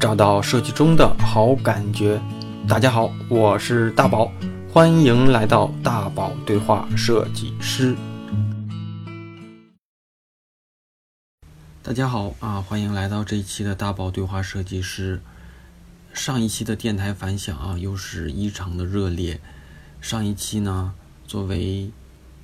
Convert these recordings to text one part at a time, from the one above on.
找到设计中的好感觉。大家好，我是大宝，欢迎来到大宝对话设计师。大家好啊，欢迎来到这一期的大宝对话设计师。上一期的电台反响啊，又是异常的热烈。上一期呢，作为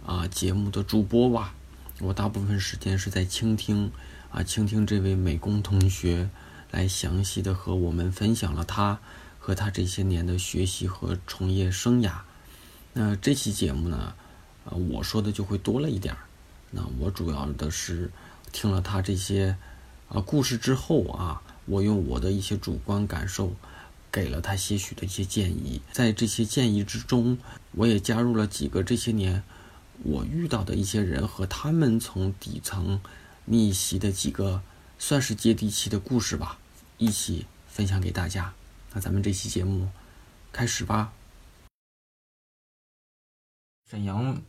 啊节目的主播吧，我大部分时间是在倾听啊，倾听这位美工同学。来详细的和我们分享了他和他这些年的学习和从业生涯。那这期节目呢，呃，我说的就会多了一点儿。那我主要的是听了他这些啊故事之后啊，我用我的一些主观感受给了他些许的一些建议。在这些建议之中，我也加入了几个这些年我遇到的一些人和他们从底层逆袭的几个算是接地气的故事吧。一起分享给大家。那咱们这期节目开始吧。沈阳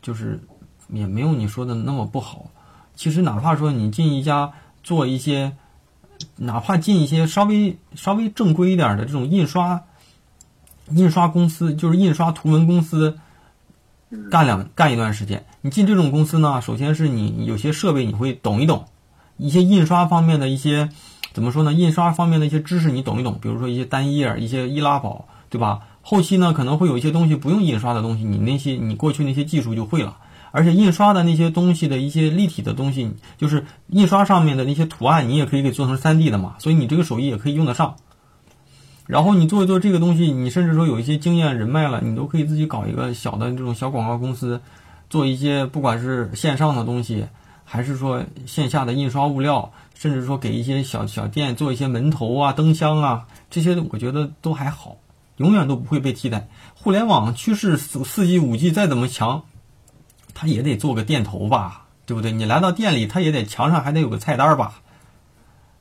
就是也没有你说的那么不好。其实哪怕说你进一家做一些，哪怕进一些稍微稍微正规一点的这种印刷印刷公司，就是印刷图文公司，干两干一段时间。你进这种公司呢，首先是你有些设备你会懂一懂，一些印刷方面的一些。怎么说呢？印刷方面的一些知识你懂一懂，比如说一些单页、一些易拉宝，对吧？后期呢可能会有一些东西不用印刷的东西，你那些你过去那些技术就会了。而且印刷的那些东西的一些立体的东西，就是印刷上面的那些图案，你也可以给做成 3D 的嘛，所以你这个手艺也可以用得上。然后你做一做这个东西，你甚至说有一些经验人脉了，你都可以自己搞一个小的这种小广告公司，做一些不管是线上的东西，还是说线下的印刷物料。甚至说给一些小小店做一些门头啊、灯箱啊，这些我觉得都还好，永远都不会被替代。互联网趋势四四 G、五 G 再怎么强，它也得做个店头吧，对不对？你来到店里，它也得墙上还得有个菜单吧，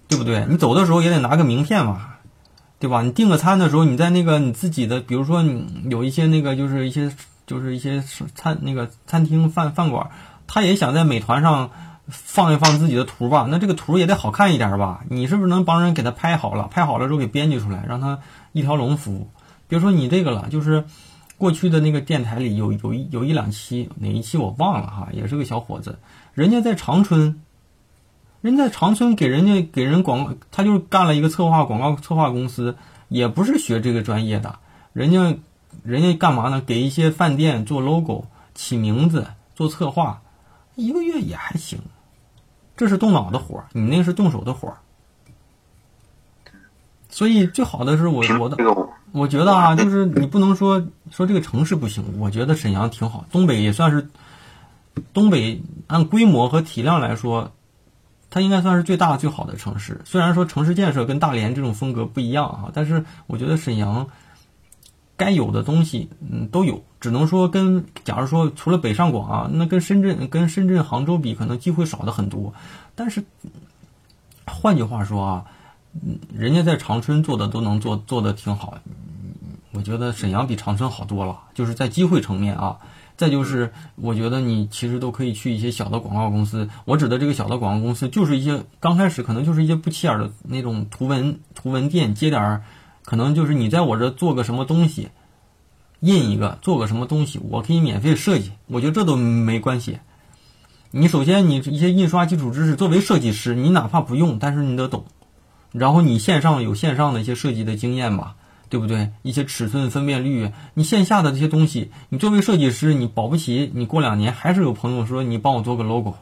对不对？你走的时候也得拿个名片吧，对吧？你订个餐的时候，你在那个你自己的，比如说你有一些那个就是一些就是一些餐那个餐厅饭饭馆，他也想在美团上。放一放自己的图吧，那这个图也得好看一点吧？你是不是能帮人给他拍好了？拍好了之后给编辑出来，让他一条龙服务。别说你这个了，就是过去的那个电台里有有一有一两期，哪一期我忘了哈，也是个小伙子，人家在长春，人在长春给人家给人广，他就是干了一个策划广告策划公司，也不是学这个专业的，人家人家干嘛呢？给一些饭店做 logo、起名字、做策划，一个月也还行。这是动脑的活儿，你那是动手的活儿，所以最好的是我我的，我觉得啊，就是你不能说说这个城市不行，我觉得沈阳挺好，东北也算是东北按规模和体量来说，它应该算是最大最好的城市。虽然说城市建设跟大连这种风格不一样啊，但是我觉得沈阳。该有的东西，嗯，都有。只能说跟，假如说除了北上广啊，那跟深圳、跟深圳、杭州比，可能机会少的很多。但是，换句话说啊，嗯，人家在长春做的都能做，做的挺好。我觉得沈阳比长春好多了，就是在机会层面啊。再就是，我觉得你其实都可以去一些小的广告公司。我指的这个小的广告公司，就是一些刚开始可能就是一些不起眼的那种图文图文店，接点儿。可能就是你在我这做个什么东西，印一个，做个什么东西，我可以免费设计。我觉得这都没关系。你首先你一些印刷基础知识，作为设计师，你哪怕不用，但是你得懂。然后你线上有线上的一些设计的经验吧，对不对？一些尺寸分辨率，你线下的这些东西，你作为设计师，你保不齐你过两年还是有朋友说你帮我做个 logo，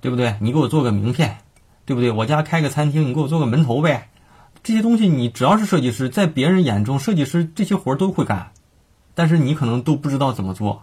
对不对？你给我做个名片，对不对？我家开个餐厅，你给我做个门头呗。这些东西你只要是设计师，在别人眼中，设计师这些活儿都会干，但是你可能都不知道怎么做。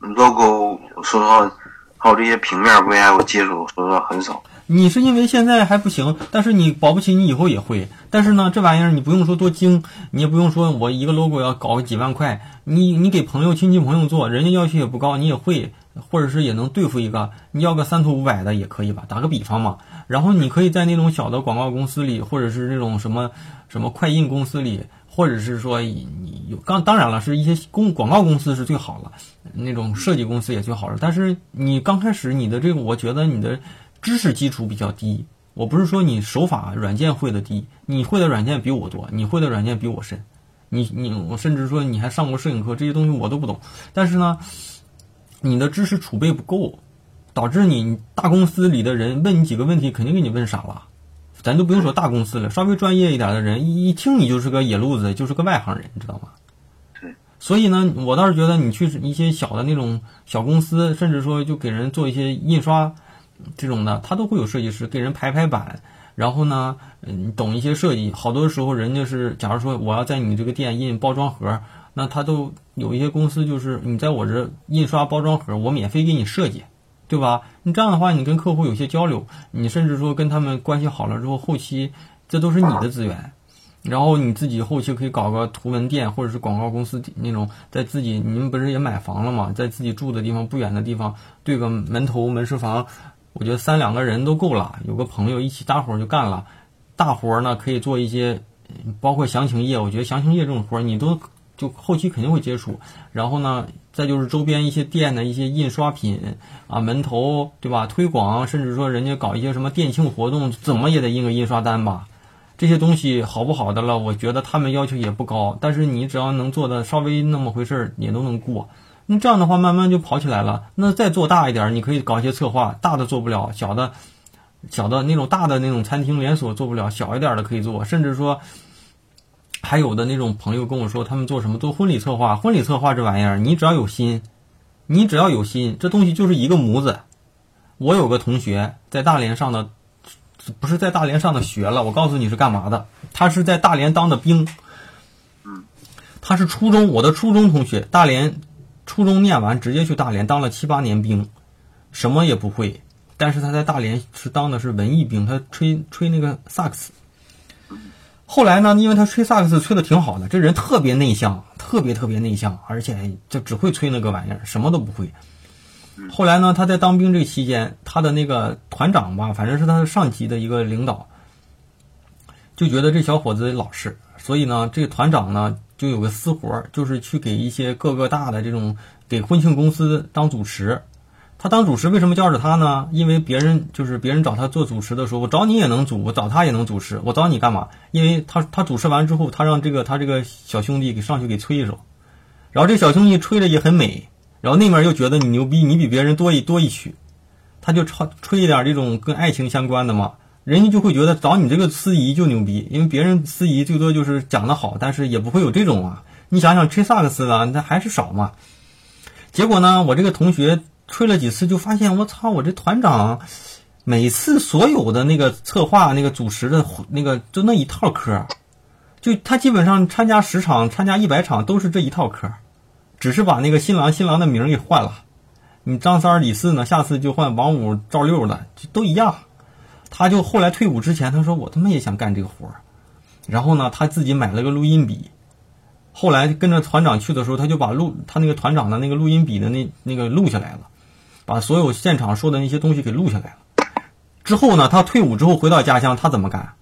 logo 说实话，还有这些平面 VI 我接触说实话很少。你是因为现在还不行，但是你保不齐你以后也会。但是呢，这玩意儿你不用说多精，你也不用说我一个 logo 要搞个几万块，你你给朋友、亲戚朋友做，人家要求也不高，你也会，或者是也能对付一个，你要个三头五百的也可以吧？打个比方嘛。然后你可以在那种小的广告公司里，或者是那种什么什么快印公司里，或者是说你有刚当然了，是一些公广告公司是最好了，那种设计公司也最好了。但是你刚开始你的这个，我觉得你的知识基础比较低，我不是说你手法软件会的低，你会的软件比我多，你会的软件比我深，你你我甚至说你还上过摄影课，这些东西我都不懂。但是呢，你的知识储备不够，导致你大公司里的人问你几个问题，肯定给你问傻了。咱都不用说大公司了，稍微专业一点的人一一听你就是个野路子，就是个外行人，你知道吗？对。所以呢，我倒是觉得你去一些小的那种小公司，甚至说就给人做一些印刷。这种的，他都会有设计师给人排排版，然后呢，嗯，懂一些设计。好多时候，人家是，假如说我要在你这个店印包装盒，那他都有一些公司就是你在我这印刷包装盒，我免费给你设计，对吧？你这样的话，你跟客户有些交流，你甚至说跟他们关系好了之后，后期这都是你的资源。然后你自己后期可以搞个图文店，或者是广告公司那种，在自己你们不是也买房了吗？在自己住的地方不远的地方对个门头门市房。我觉得三两个人都够了，有个朋友一起搭伙就干了。大活呢可以做一些，包括详情页。我觉得详情页这种活你都就后期肯定会接触。然后呢，再就是周边一些店的一些印刷品啊，门头对吧？推广，甚至说人家搞一些什么店庆活动，怎么也得印个印刷单吧。这些东西好不好的了，我觉得他们要求也不高，但是你只要能做的稍微那么回事儿，也都能过。那这样的话，慢慢就跑起来了。那再做大一点，你可以搞一些策划，大的做不了，小的，小的那种大的那种餐厅连锁做不了，小一点的可以做。甚至说，还有的那种朋友跟我说，他们做什么？做婚礼策划。婚礼策划这玩意儿，你只要有心，你只要有心，这东西就是一个模子。我有个同学在大连上的，不是在大连上的学了。我告诉你是干嘛的？他是在大连当的兵。他是初中，我的初中同学，大连。初中念完，直接去大连当了七八年兵，什么也不会。但是他在大连是当的是文艺兵，他吹吹那个萨克斯。后来呢，因为他吹萨克斯吹的挺好的，这人特别内向，特别特别内向，而且就只会吹那个玩意儿，什么都不会。后来呢，他在当兵这期间，他的那个团长吧，反正是他的上级的一个领导，就觉得这小伙子老实，所以呢，这个团长呢。就有个私活儿，就是去给一些各个大的这种给婚庆公司当主持。他当主持为什么叫着他呢？因为别人就是别人找他做主持的时候，我找你也能主，我找他也能主持。我找你干嘛？因为他他主持完之后，他让这个他这个小兄弟给上去给吹一首，然后这小兄弟吹的也很美，然后那面又觉得你牛逼，你比别人多一多一曲，他就唱吹一点这种跟爱情相关的嘛。人家就会觉得找你这个司仪就牛逼，因为别人司仪最多就是讲的好，但是也不会有这种啊。你想想吹萨克斯的，那还是少嘛。结果呢，我这个同学吹了几次，就发现我操，我这团长每次所有的那个策划、那个主持的那个就那一套嗑，就他基本上参加十场、参加一百场都是这一套嗑，只是把那个新郎新郎的名给换了。你张三李四呢，下次就换王五赵六了，就都一样。他就后来退伍之前，他说我他妈也想干这个活儿，然后呢，他自己买了个录音笔，后来跟着团长去的时候，他就把录他那个团长的那个录音笔的那那个录下来了，把所有现场说的那些东西给录下来了。之后呢，他退伍之后回到家乡，他怎么干？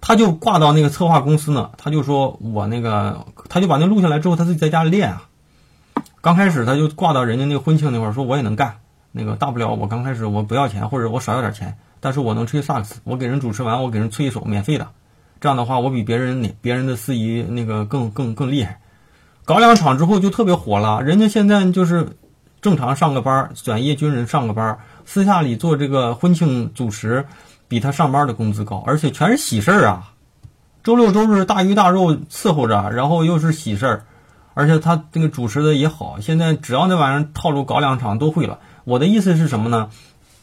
他就挂到那个策划公司呢，他就说我那个，他就把那录下来之后，他自己在家里练啊。刚开始他就挂到人家那个婚庆那块儿，说我也能干，那个大不了我刚开始我不要钱，或者我少要点钱。但是我能吹萨克斯，我给人主持完，我给人吹一首免费的，这样的话，我比别人别人的司仪那个更更更厉害。搞两场之后就特别火了，人家现在就是正常上个班，转业军人上个班，私下里做这个婚庆主持，比他上班的工资高，而且全是喜事儿啊，周六周日大鱼大肉伺候着，然后又是喜事儿，而且他这个主持的也好，现在只要那玩意儿套路搞两场都会了。我的意思是什么呢？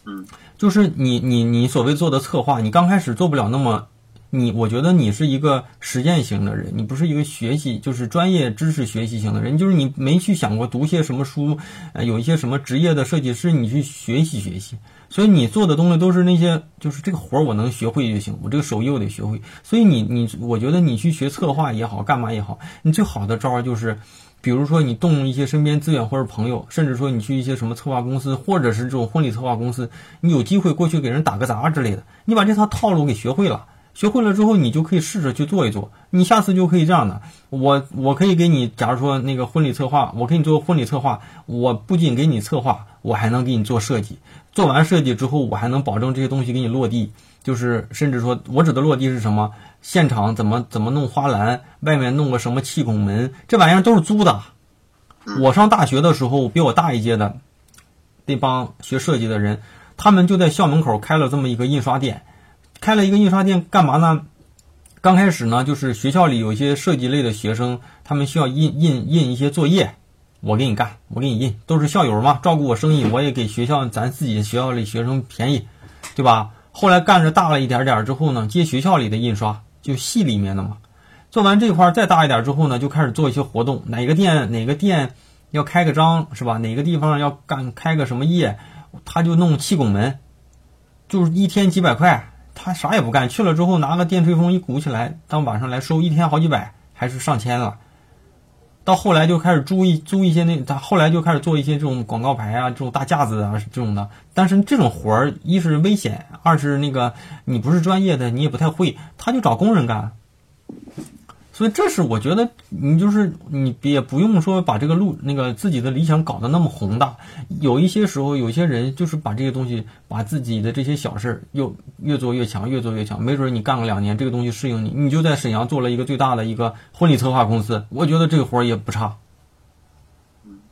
嗯。就是你你你所谓做的策划，你刚开始做不了那么，你我觉得你是一个实践型的人，你不是一个学习就是专业知识学习型的人，就是你没去想过读些什么书，呃，有一些什么职业的设计师，你去学习学习。所以你做的东西都是那些，就是这个活儿我能学会就行，我这个手艺我得学会。所以你你我觉得你去学策划也好，干嘛也好，你最好的招儿就是。比如说，你动用一些身边资源或者朋友，甚至说你去一些什么策划公司，或者是这种婚礼策划公司，你有机会过去给人打个杂之类的，你把这套套路给学会了，学会了之后，你就可以试着去做一做，你下次就可以这样的。我我可以给你，假如说那个婚礼策划，我给你做婚礼策划，我不仅给你策划，我还能给你做设计。做完设计之后，我还能保证这些东西给你落地。就是甚至说，我指的落地是什么？现场怎么怎么弄花篮，外面弄个什么气孔门，这玩意儿都是租的。我上大学的时候，比我大一届的那帮学设计的人，他们就在校门口开了这么一个印刷店。开了一个印刷店干嘛呢？刚开始呢，就是学校里有一些设计类的学生，他们需要印印印一些作业，我给你干，我给你印，都是校友嘛，照顾我生意，我也给学校咱自己学校里学生便宜，对吧？后来干着大了一点点之后呢，接学校里的印刷，就系里面的嘛。做完这块再大一点之后呢，就开始做一些活动。哪个店哪个店要开个张是吧？哪个地方要干开个什么业，他就弄气拱门，就是一天几百块，他啥也不干，去了之后拿个电吹风一鼓起来，当晚上来收，一天好几百，还是上千了。到后来就开始租一租一些那，他后来就开始做一些这种广告牌啊，这种大架子啊这种的。但是这种活儿，一是危险，二是那个你不是专业的，你也不太会，他就找工人干。所以这是我觉得你就是你也不用说把这个路那个自己的理想搞得那么宏大。有一些时候，有些人就是把这些东西，把自己的这些小事儿又越做越强，越做越强。没准你干个两年，这个东西适应你，你就在沈阳做了一个最大的一个婚礼策划公司。我觉得这个活儿也不差。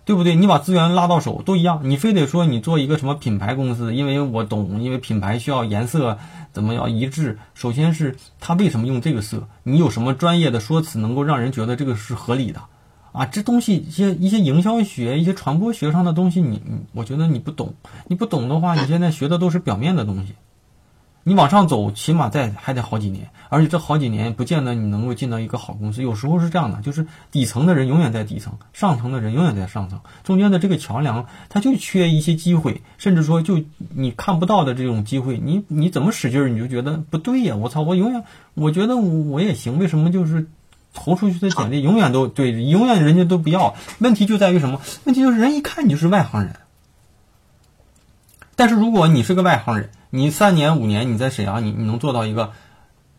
对不对？你把资源拉到手都一样，你非得说你做一个什么品牌公司？因为我懂，因为品牌需要颜色怎么要一致。首先是他为什么用这个色？你有什么专业的说辞能够让人觉得这个是合理的？啊，这东西一些一些营销学、一些传播学上的东西，你你我觉得你不懂。你不懂的话，你现在学的都是表面的东西。你往上走，起码在还得好几年，而且这好几年不见得你能够进到一个好公司。有时候是这样的，就是底层的人永远在底层，上层的人永远在上层，中间的这个桥梁，它就缺一些机会，甚至说就你看不到的这种机会，你你怎么使劲儿，你就觉得不对呀！我操，我永远我觉得我也行，为什么就是投出去的简历永远都对，永远人家都不要？问题就在于什么？问题就是人一看你就是外行人。但是如果你是个外行人，你三年五年你在沈阳，你你能做到一个，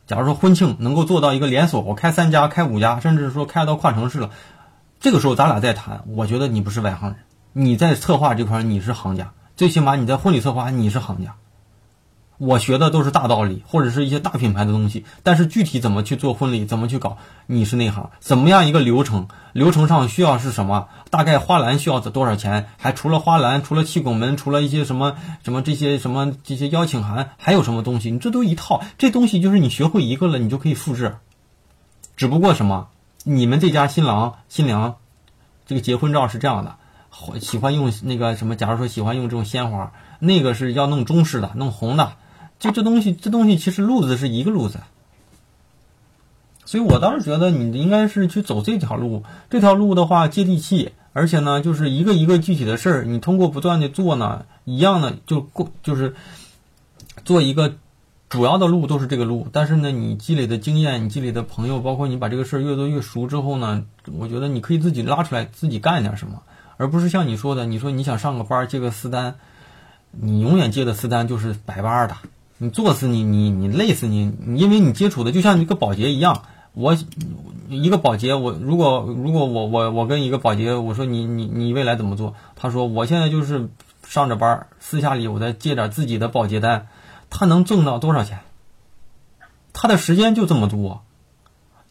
假如说婚庆能够做到一个连锁，我开三家、开五家，甚至说开到跨城市了，这个时候咱俩再谈，我觉得你不是外行人，你在策划这块你是行家，最起码你在婚礼策划你是行家。我学的都是大道理，或者是一些大品牌的东西，但是具体怎么去做婚礼，怎么去搞，你是内行。怎么样一个流程？流程上需要是什么？大概花篮需要多少钱？还除了花篮，除了气拱门，除了一些什么什么这些什么这些邀请函，还有什么东西？你这都一套，这东西就是你学会一个了，你就可以复制。只不过什么？你们这家新郎新娘，这个结婚照是这样的，喜欢用那个什么？假如说喜欢用这种鲜花，那个是要弄中式的，弄红的。就这东西，这东西其实路子是一个路子，所以我倒是觉得你应该是去走这条路。这条路的话接地气，而且呢，就是一个一个具体的事儿，你通过不断的做呢，一样的就过，就是做一个主要的路都是这个路。但是呢，你积累的经验，你积累的朋友，包括你把这个事儿越做越熟之后呢，我觉得你可以自己拉出来，自己干点什么，而不是像你说的，你说你想上个班接个私单，你永远接的私单就是百八的。你做死你，你你累死你，因为你接触的就像一个保洁一样。我一个保洁，我如果如果我我我跟一个保洁，我说你你你未来怎么做？他说我现在就是上着班，私下里我再接点自己的保洁单，他能挣到多少钱？他的时间就这么多，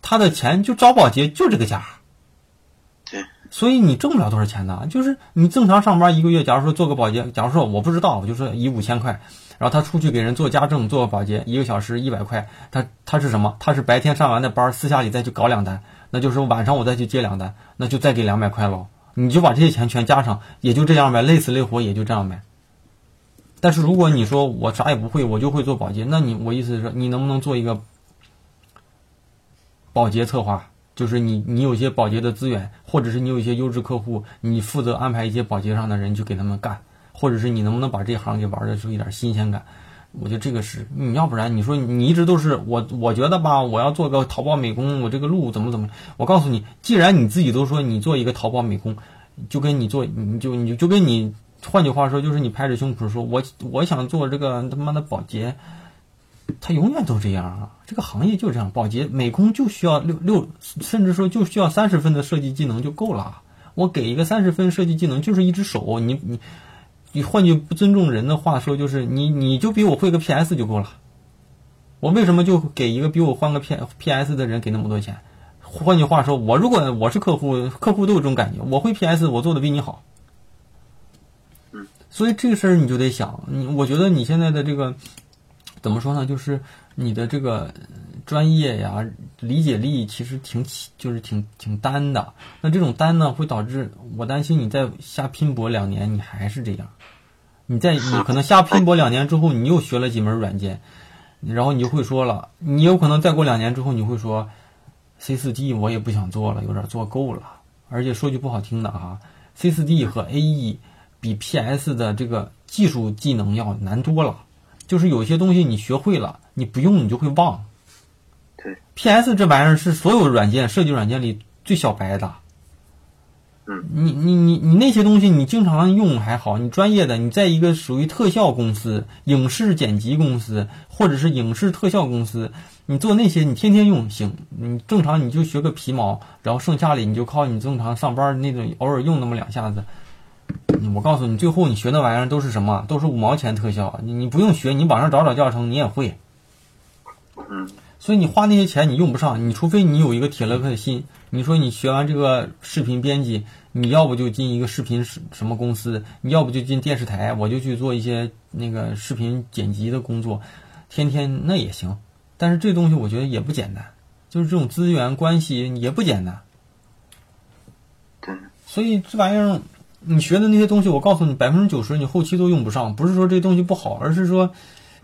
他的钱就招保洁就这个价。对，所以你挣不了多少钱的，就是你正常上班一个月，假如说做个保洁，假如说我不知道，我就说以五千块。然后他出去给人做家政、做个保洁，一个小时一百块。他他是什么？他是白天上完的班，私下里再去搞两单，那就是晚上我再去接两单，那就再给两百块喽。你就把这些钱全加上，也就这样呗，累死累活也就这样呗。但是如果你说我啥也不会，我就会做保洁，那你我意思是说，你能不能做一个保洁策划？就是你你有些保洁的资源，或者是你有一些优质客户，你负责安排一些保洁上的人去给他们干。或者是你能不能把这行给玩的出一点新鲜感？我觉得这个是你要不然你说你一直都是我，我觉得吧，我要做个淘宝美工，我这个路怎么怎么？我告诉你，既然你自己都说你做一个淘宝美工，就跟你做，你就你就跟你，换句话说，就是你拍着胸脯说我我想做这个他妈的保洁，他永远都这样啊！这个行业就这样，保洁美工就需要六六，甚至说就需要三十分的设计技能就够了。我给一个三十分设计技能，就是一只手，你你。你换句不尊重人的话说，就是你你就比我会个 PS 就够了。我为什么就给一个比我换个 P PS 的人给那么多钱？换句话说，我如果我是客户，客户都有这种感觉，我会 PS，我做的比你好。嗯，所以这个事儿你就得想，你我觉得你现在的这个怎么说呢？就是你的这个专业呀、理解力其实挺起，就是挺挺单的。那这种单呢，会导致我担心你再瞎拼搏两年，你还是这样。你在你可能瞎拼搏两年之后，你又学了几门软件，然后你就会说了，你有可能再过两年之后，你会说 C 四 D 我也不想做了，有点做够了。而且说句不好听的啊，C 四 D 和 AE 比 PS 的这个技术技能要难多了。就是有些东西你学会了，你不用你就会忘。对，PS 这玩意儿是所有软件设计软件里最小白的。嗯，你你你你那些东西你经常用还好，你专业的你在一个属于特效公司、影视剪辑公司或者是影视特效公司，你做那些你天天用行，你正常你就学个皮毛，然后剩下的你就靠你正常上班那种偶尔用那么两下子。我告诉你，最后你学那玩意儿都是什么？都是五毛钱特效，你你不用学，你网上找找教程你也会。嗯，所以你花那些钱你用不上，你除非你有一个铁了克的心。你说你学完这个视频编辑，你要不就进一个视频什什么公司，你要不就进电视台，我就去做一些那个视频剪辑的工作，天天那也行。但是这东西我觉得也不简单，就是这种资源关系也不简单。对，所以这玩意儿，你学的那些东西，我告诉你，百分之九十你后期都用不上。不是说这东西不好，而是说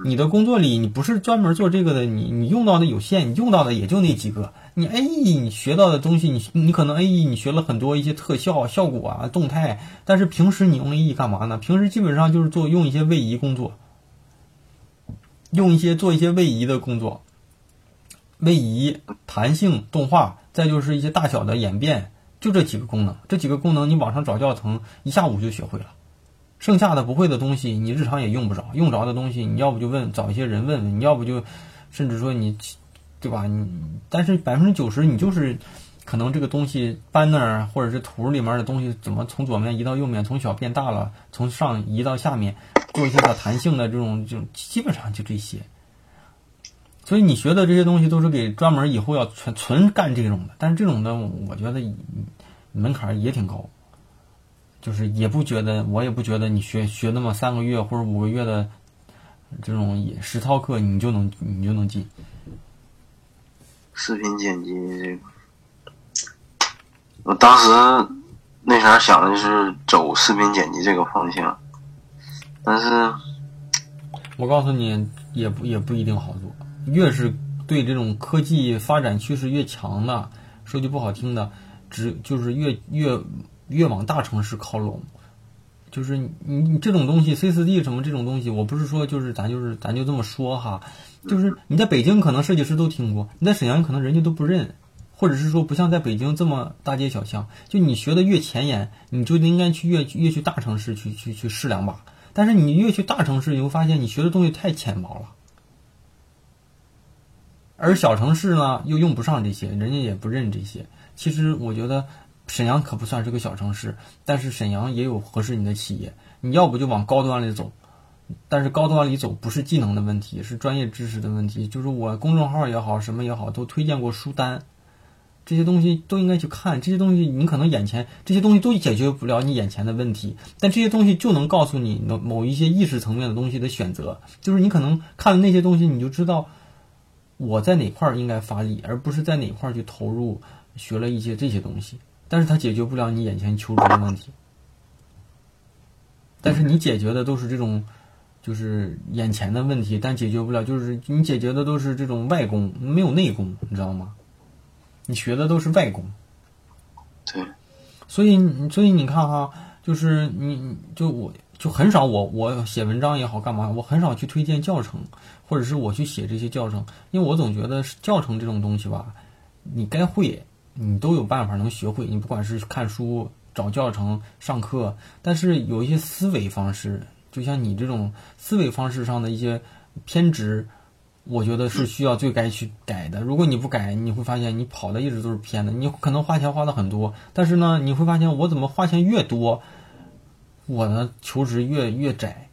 你的工作里你不是专门做这个的，你你用到的有限，你用到的也就那几个。你 AE 你学到的东西，你你可能 AE 你学了很多一些特效效果啊、动态，但是平时你用 AE 干嘛呢？平时基本上就是做用一些位移工作，用一些做一些位移的工作，位移、弹性、动画，再就是一些大小的演变，就这几个功能。这几个功能你网上找教程，一下午就学会了。剩下的不会的东西，你日常也用不着。用着的东西，你要不就问找一些人问问，你要不就甚至说你。对吧？你但是百分之九十你就是可能这个东西 banner 或者是图里面的东西怎么从左面移到右面，从小变大了，从上移到下面，做一些小弹性的这种，就基本上就这些。所以你学的这些东西都是给专门以后要纯纯干这种的，但是这种的我觉得门槛也挺高，就是也不觉得我也不觉得你学学那么三个月或者五个月的这种实操课你就能你就能进。视频剪辑这个，我当时那啥想的就是走视频剪辑这个方向，但是我告诉你，也不也不一定好做。越是对这种科技发展趋势越强的，说句不好听的，只就是越越越往大城市靠拢。就是你你这种东西，C 四 D 什么这种东西，我不是说就是咱就是咱就这么说哈。就是你在北京可能设计师都听过，你在沈阳可能人家都不认，或者是说不像在北京这么大街小巷。就你学的越前沿，你就应该去越越去大城市去去去试两把。但是你越去大城市，你会发现你学的东西太浅薄了，而小城市呢又用不上这些，人家也不认这些。其实我觉得沈阳可不算是个小城市，但是沈阳也有合适你的企业。你要不就往高端里走。但是高端里走不是技能的问题，是专业知识的问题。就是我公众号也好，什么也好，都推荐过书单，这些东西都应该去看。这些东西你可能眼前这些东西都解决不了你眼前的问题，但这些东西就能告诉你某某一些意识层面的东西的选择。就是你可能看了那些东西，你就知道我在哪块儿应该发力，而不是在哪块儿去投入学了一些这些东西。但是它解决不了你眼前求职的问题，但是你解决的都是这种。就是眼前的问题，但解决不了。就是你解决的都是这种外功，没有内功，你知道吗？你学的都是外功。对。所以，所以你看哈，就是你，就我就很少，我我写文章也好，干嘛，我很少去推荐教程，或者是我去写这些教程，因为我总觉得教程这种东西吧，你该会，你都有办法能学会。你不管是看书、找教程、上课，但是有一些思维方式。就像你这种思维方式上的一些偏执，我觉得是需要最该去改的。如果你不改，你会发现你跑的一直都是偏的。你可能花钱花的很多，但是呢，你会发现我怎么花钱越多，我的求职越越窄，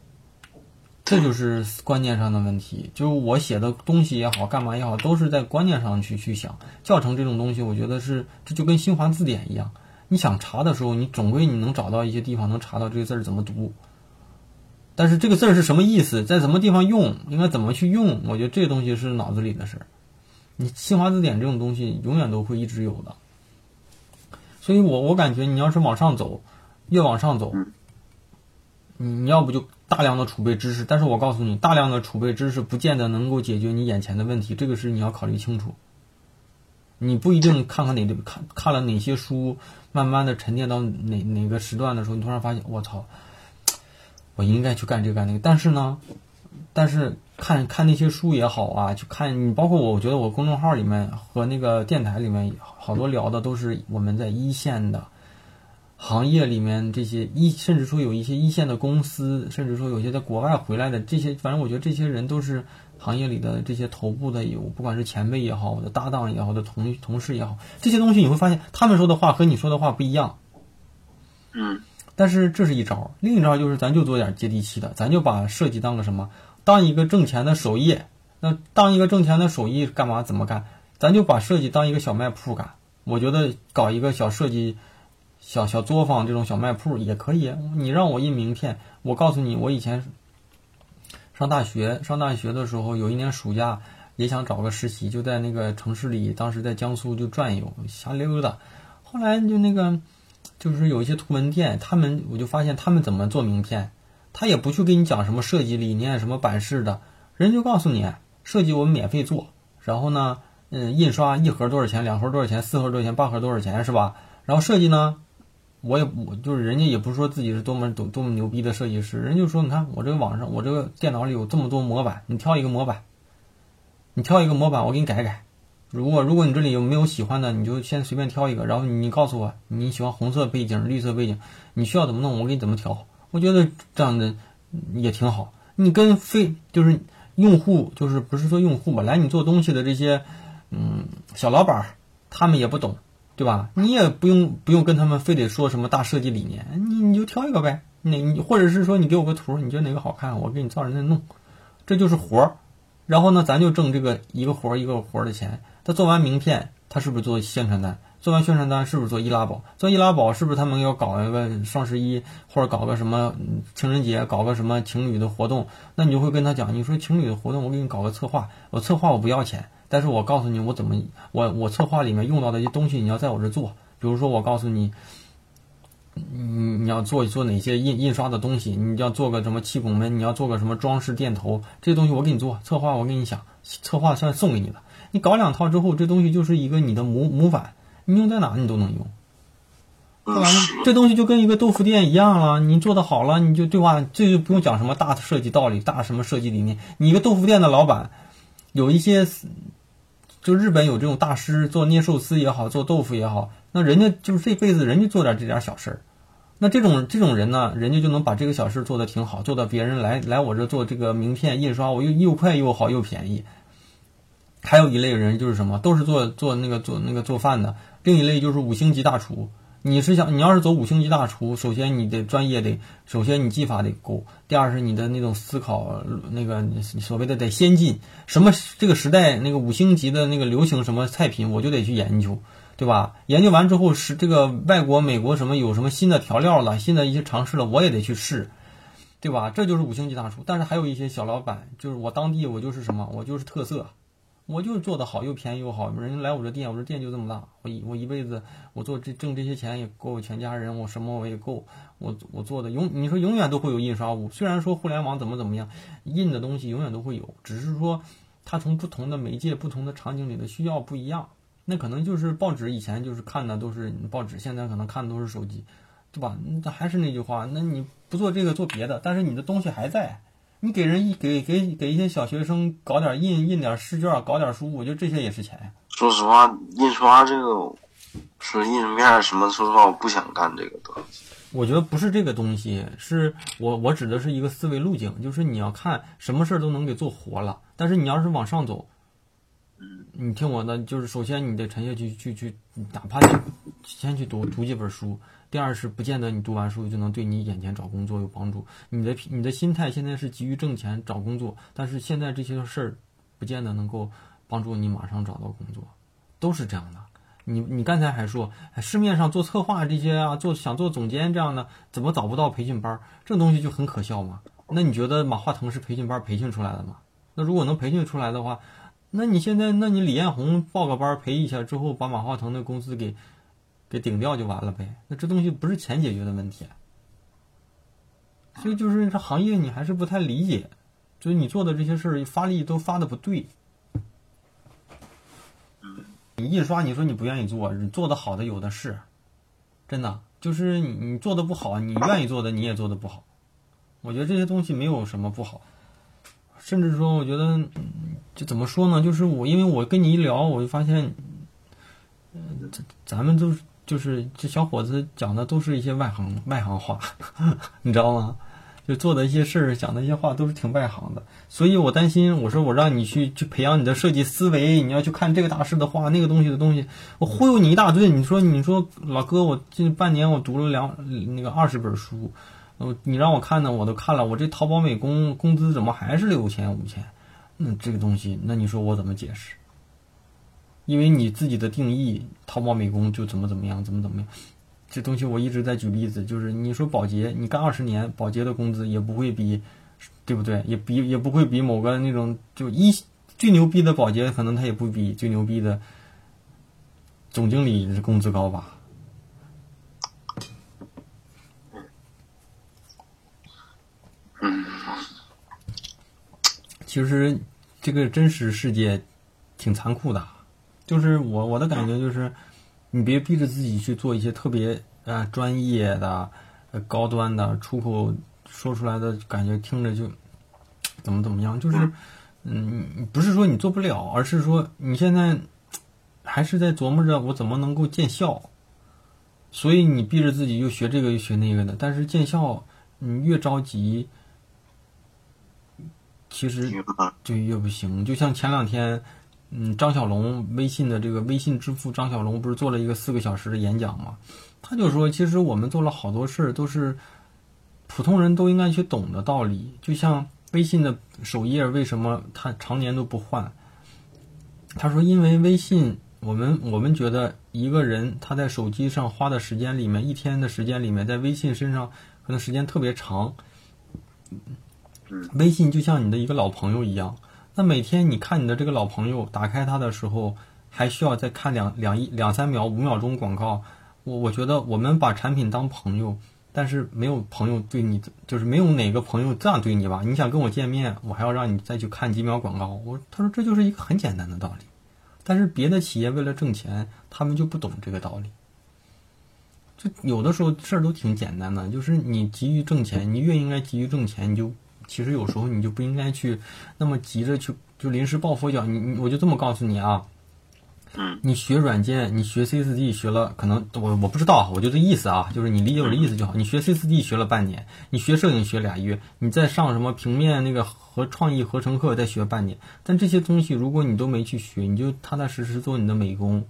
这就是观念上的问题。就是我写的东西也好，干嘛也好，都是在观念上去去想。教程这种东西，我觉得是这就跟新华字典一样，你想查的时候，你总归你能找到一些地方能查到这个字儿怎么读。但是这个字儿是什么意思，在什么地方用，应该怎么去用，我觉得这个东西是脑子里的事儿。你新华字典这种东西永远都会一直有的。所以我我感觉你要是往上走，越往上走，你你要不就大量的储备知识，但是我告诉你，大量的储备知识不见得能够解决你眼前的问题，这个是你要考虑清楚。你不一定看看哪看看了哪些书，慢慢的沉淀到哪哪个时段的时候，你突然发现，我操，我应该去干这个干那个，但是呢，但是看看那些书也好啊，就看你包括我，我觉得我公众号里面和那个电台里面好多聊的都是我们在一线的行业里面这些一，甚至说有一些一线的公司，甚至说有些在国外回来的这些，反正我觉得这些人都是行业里的这些头部的有，不管是前辈也好，我的搭档也好，我的同同事也好，这些东西你会发现他们说的话和你说的话不一样。嗯，但是这是一招，另一招就是咱就做点接地气的，咱就把设计当个什么，当一个挣钱的手艺。那当一个挣钱的手艺干嘛？怎么干？咱就把设计当一个小卖铺干。我觉得搞一个小设计、小小作坊这种小卖铺也可以。你让我印名片，我告诉你，我以前上大学上大学的时候，有一年暑假也想找个实习，就在那个城市里，当时在江苏就转悠瞎溜达。后来就那个就是有一些图文店，他们我就发现他们怎么做名片，他也不去给你讲什么设计理念、什么版式的，人就告诉你设计我们免费做，然后呢。嗯，印刷一盒多少钱？两盒多少钱？四盒多少钱？八盒多少钱？是吧？然后设计呢，我也我就是人家也不是说自己是多么多多么牛逼的设计师，人就说你看我这个网上我这个电脑里有这么多模板，你挑一个模板，你挑一个模板，我给你改改。如果如果你这里有没有喜欢的，你就先随便挑一个，然后你告诉我你喜欢红色背景、绿色背景，你需要怎么弄，我给你怎么调。我觉得这样的也挺好。你跟非就是用户，就是不是说用户吧，来你做东西的这些。嗯，小老板他们也不懂，对吧？你也不用不用跟他们非得说什么大设计理念，你你就挑一个呗。你你或者是说你给我个图，你觉得哪个好看，我给你照着那弄，这就是活儿。然后呢，咱就挣这个一个活儿一个活儿的钱。他做完名片，他是不是做宣传单？做完宣传单，是不是做易拉宝？做易拉宝，是不是他们要搞一个双十一或者搞个什么情人节，搞个什么情侣的活动？那你就会跟他讲，你说情侣的活动，我给你搞个策划，我策划我不要钱。但是我告诉你，我怎么我我策划里面用到的一些东西，你要在我这做。比如说，我告诉你，你你要做做哪些印印刷的东西，你要做个什么气拱门，你要做个什么装饰电头，这些东西我给你做策划，我给你想策划算送给你的。你搞两套之后，这东西就是一个你的模模板，你用在哪你都能用。说完了，这东西就跟一个豆腐店一样了。你做的好了，你就对吧？这就不用讲什么大的设计道理，大什么设计理念。你一个豆腐店的老板，有一些。就日本有这种大师做捏寿司也好，做豆腐也好，那人家就是这辈子人家做点这点小事儿，那这种这种人呢，人家就能把这个小事做得挺好，做到别人来来我这做这个名片印刷，我又又快又好又便宜。还有一类人就是什么，都是做做那个做那个做饭的，另一类就是五星级大厨。你是想，你要是走五星级大厨，首先你的专业得，首先你技法得够，第二是你的那种思考，那个所谓的得先进。什么这个时代那个五星级的那个流行什么菜品，我就得去研究，对吧？研究完之后是这个外国、美国什么有什么新的调料了，新的一些尝试了，我也得去试，对吧？这就是五星级大厨。但是还有一些小老板，就是我当地我就是什么，我就是特色。我就是做的好，又便宜又好。人家来我这店，我这店就这么大。我一我一辈子，我做这挣这些钱也够全家人，我什么我也够。我我做的永，你说永远都会有印刷物。虽然说互联网怎么怎么样，印的东西永远都会有，只是说它从不同的媒介、不同的场景里的需要不一样。那可能就是报纸以前就是看的都是报纸，现在可能看的都是手机，对吧？那还是那句话，那你不做这个做别的，但是你的东西还在。你给人一给给给一些小学生搞点印印点试卷，搞点书，我觉得这些也是钱。说实话，印刷这个说印面什么？说实话，我不想干这个东西。我觉得不是这个东西，是我我指的是一个思维路径，就是你要看什么事儿都能给做活了。但是你要是往上走，嗯，你听我的，就是首先你得沉下去去去，哪怕你先去读读几本书。第二是不见得你读完书就能对你眼前找工作有帮助。你的你的心态现在是急于挣钱找工作，但是现在这些事儿不见得能够帮助你马上找到工作，都是这样的。你你刚才还说市面上做策划这些啊，做想做总监这样的，怎么找不到培训班？这东西就很可笑嘛。那你觉得马化腾是培训班培训出来的吗？那如果能培训出来的话，那你现在那你李彦宏报个班培一下之后，把马化腾的工资给。给顶掉就完了呗，那这东西不是钱解决的问题，所以就是这行业你还是不太理解，就是你做的这些事儿发力都发的不对。你印刷你说你不愿意做，你做的好的有的是，真的就是你你做的不好，你愿意做的你也做的不好。我觉得这些东西没有什么不好，甚至说我觉得就怎么说呢？就是我因为我跟你一聊，我就发现，咱们都是。就是这小伙子讲的都是一些外行 外行话，你知道吗？就做的一些事儿，讲的一些话都是挺外行的。所以我担心，我说我让你去去培养你的设计思维，你要去看这个大师的画，那个东西的东西，我忽悠你一大堆。你说你说老哥，我这半年我读了两那个二十本书，呃，你让我看呢，我都看了，我这淘宝美工工资怎么还是六千五千？那这个东西，那你说我怎么解释？因为你自己的定义，淘宝美工就怎么怎么样，怎么怎么样，这东西我一直在举例子，就是你说保洁，你干二十年，保洁的工资也不会比，对不对？也比也不会比某个那种就一最牛逼的保洁，可能他也不比最牛逼的总经理的工资高吧？嗯，其实这个真实世界挺残酷的。就是我我的感觉就是，你别逼着自己去做一些特别呃专业的、呃高端的出口说出来的感觉听着就怎么怎么样。就是嗯，不是说你做不了，而是说你现在还是在琢磨着我怎么能够见效，所以你逼着自己又学这个又学那个的。但是见效你越着急，其实就越不行。就像前两天。嗯，张小龙微信的这个微信支付，张小龙不是做了一个四个小时的演讲吗？他就说，其实我们做了好多事儿，都是普通人都应该去懂的道理。就像微信的首页为什么他常年都不换？他说，因为微信，我们我们觉得一个人他在手机上花的时间里面，一天的时间里面，在微信身上可能时间特别长。微信就像你的一个老朋友一样。那每天你看你的这个老朋友打开它的时候，还需要再看两两一两三秒五秒钟广告。我我觉得我们把产品当朋友，但是没有朋友对你，就是没有哪个朋友这样对你吧？你想跟我见面，我还要让你再去看几秒广告。我他说这就是一个很简单的道理，但是别的企业为了挣钱，他们就不懂这个道理。就有的时候事儿都挺简单的，就是你急于挣钱，你越应该急于挣钱，你就。其实有时候你就不应该去那么急着去就临时抱佛脚。你你我就这么告诉你啊，嗯，你学软件，你学 C 四 D 学了，可能我我不知道，我就这意思啊，就是你理解我的意思就好。你学 C 四 D 学了半年，你学摄影学俩月，你再上什么平面那个和创意合成课再学半年。但这些东西如果你都没去学，你就踏踏实实做你的美工，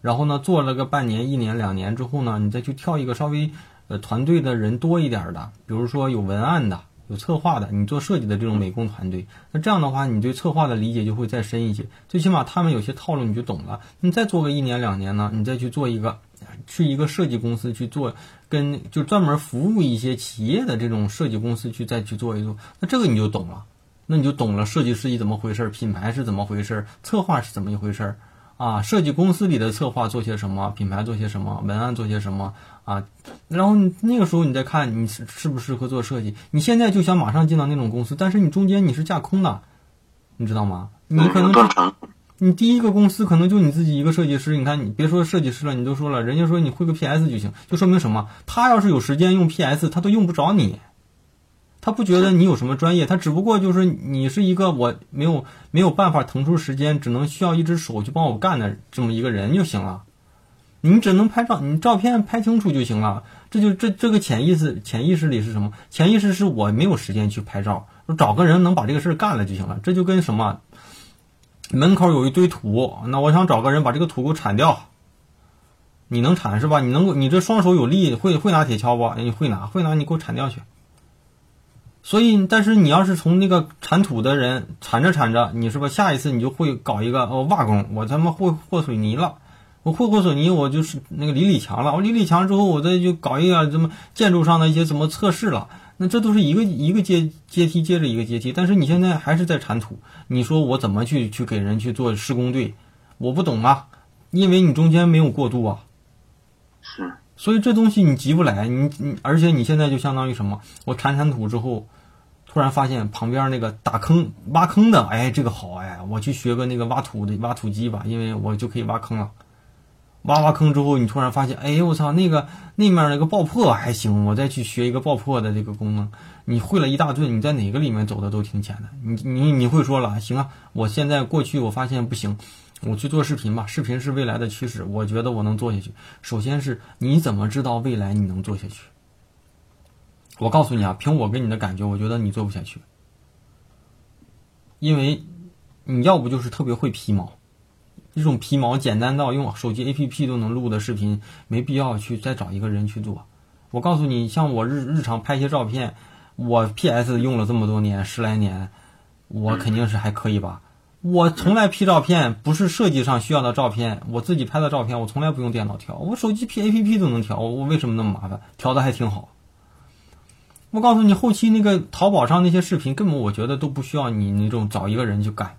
然后呢做了个半年、一年、两年之后呢，你再去跳一个稍微呃团队的人多一点的，比如说有文案的。有策划的，你做设计的这种美工团队，那这样的话，你对策划的理解就会再深一些。最起码他们有些套路你就懂了。你再做个一年两年呢，你再去做一个，去一个设计公司去做，跟就专门服务一些企业的这种设计公司去再去做一做，那这个你就懂了。那你就懂了设计师一怎么回事，品牌是怎么回事，策划是怎么一回事啊？设计公司里的策划做些什么，品牌做些什么，文案做些什么。啊，然后那个时候你再看你适适不适合做设计，你现在就想马上进到那种公司，但是你中间你是架空的，你知道吗？你可能你第一个公司可能就你自己一个设计师，你看你别说设计师了，你都说了，人家说你会个 PS 就行，就说明什么？他要是有时间用 PS，他都用不着你，他不觉得你有什么专业，他只不过就是你是一个我没有没有办法腾出时间，只能需要一只手去帮我干的这么一个人就行了。你只能拍照，你照片拍清楚就行了。这就这这个潜意识，潜意识里是什么？潜意识是我没有时间去拍照，找个人能把这个事儿干了就行了。这就跟什么？门口有一堆土，那我想找个人把这个土给我铲掉。你能铲是吧？你能够，你这双手有力，会会拿铁锹不？你会拿，会拿，你给我铲掉去。所以，但是你要是从那个铲土的人铲着铲着，你是吧？下一次你就会搞一个哦瓦工，我他妈会和水泥了，我霍霍索尼，我就是那个李李强了。我李李强之后，我再就搞一点什么建筑上的一些什么测试了。那这都是一个一个阶阶梯接着一个阶梯。但是你现在还是在铲土，你说我怎么去去给人去做施工队？我不懂啊，因为你中间没有过渡啊。是。所以这东西你急不来，你你而且你现在就相当于什么？我铲铲土之后。突然发现旁边那个打坑挖坑的，哎，这个好哎，我去学个那个挖土的挖土机吧，因为我就可以挖坑了。挖挖坑之后，你突然发现，哎呦，我操，那个那面那个爆破还行，我再去学一个爆破的这个功能。你会了一大顿，你在哪个里面走的都挺浅的。你你你会说了，行啊，我现在过去我发现不行，我去做视频吧，视频是未来的趋势，我觉得我能做下去。首先是你怎么知道未来你能做下去？我告诉你啊，凭我给你的感觉，我觉得你做不下去，因为你要不就是特别会皮毛，这种皮毛简单到用手机 APP 都能录的视频，没必要去再找一个人去做。我告诉你，像我日日常拍些照片，我 PS 用了这么多年，十来年，我肯定是还可以吧。我从来 P 照片不是设计上需要的照片，我自己拍的照片，我从来不用电脑调，我手机 P APP 都能调，我为什么那么麻烦？调的还挺好。我告诉你，后期那个淘宝上那些视频，根本我觉得都不需要你那种找一个人去干。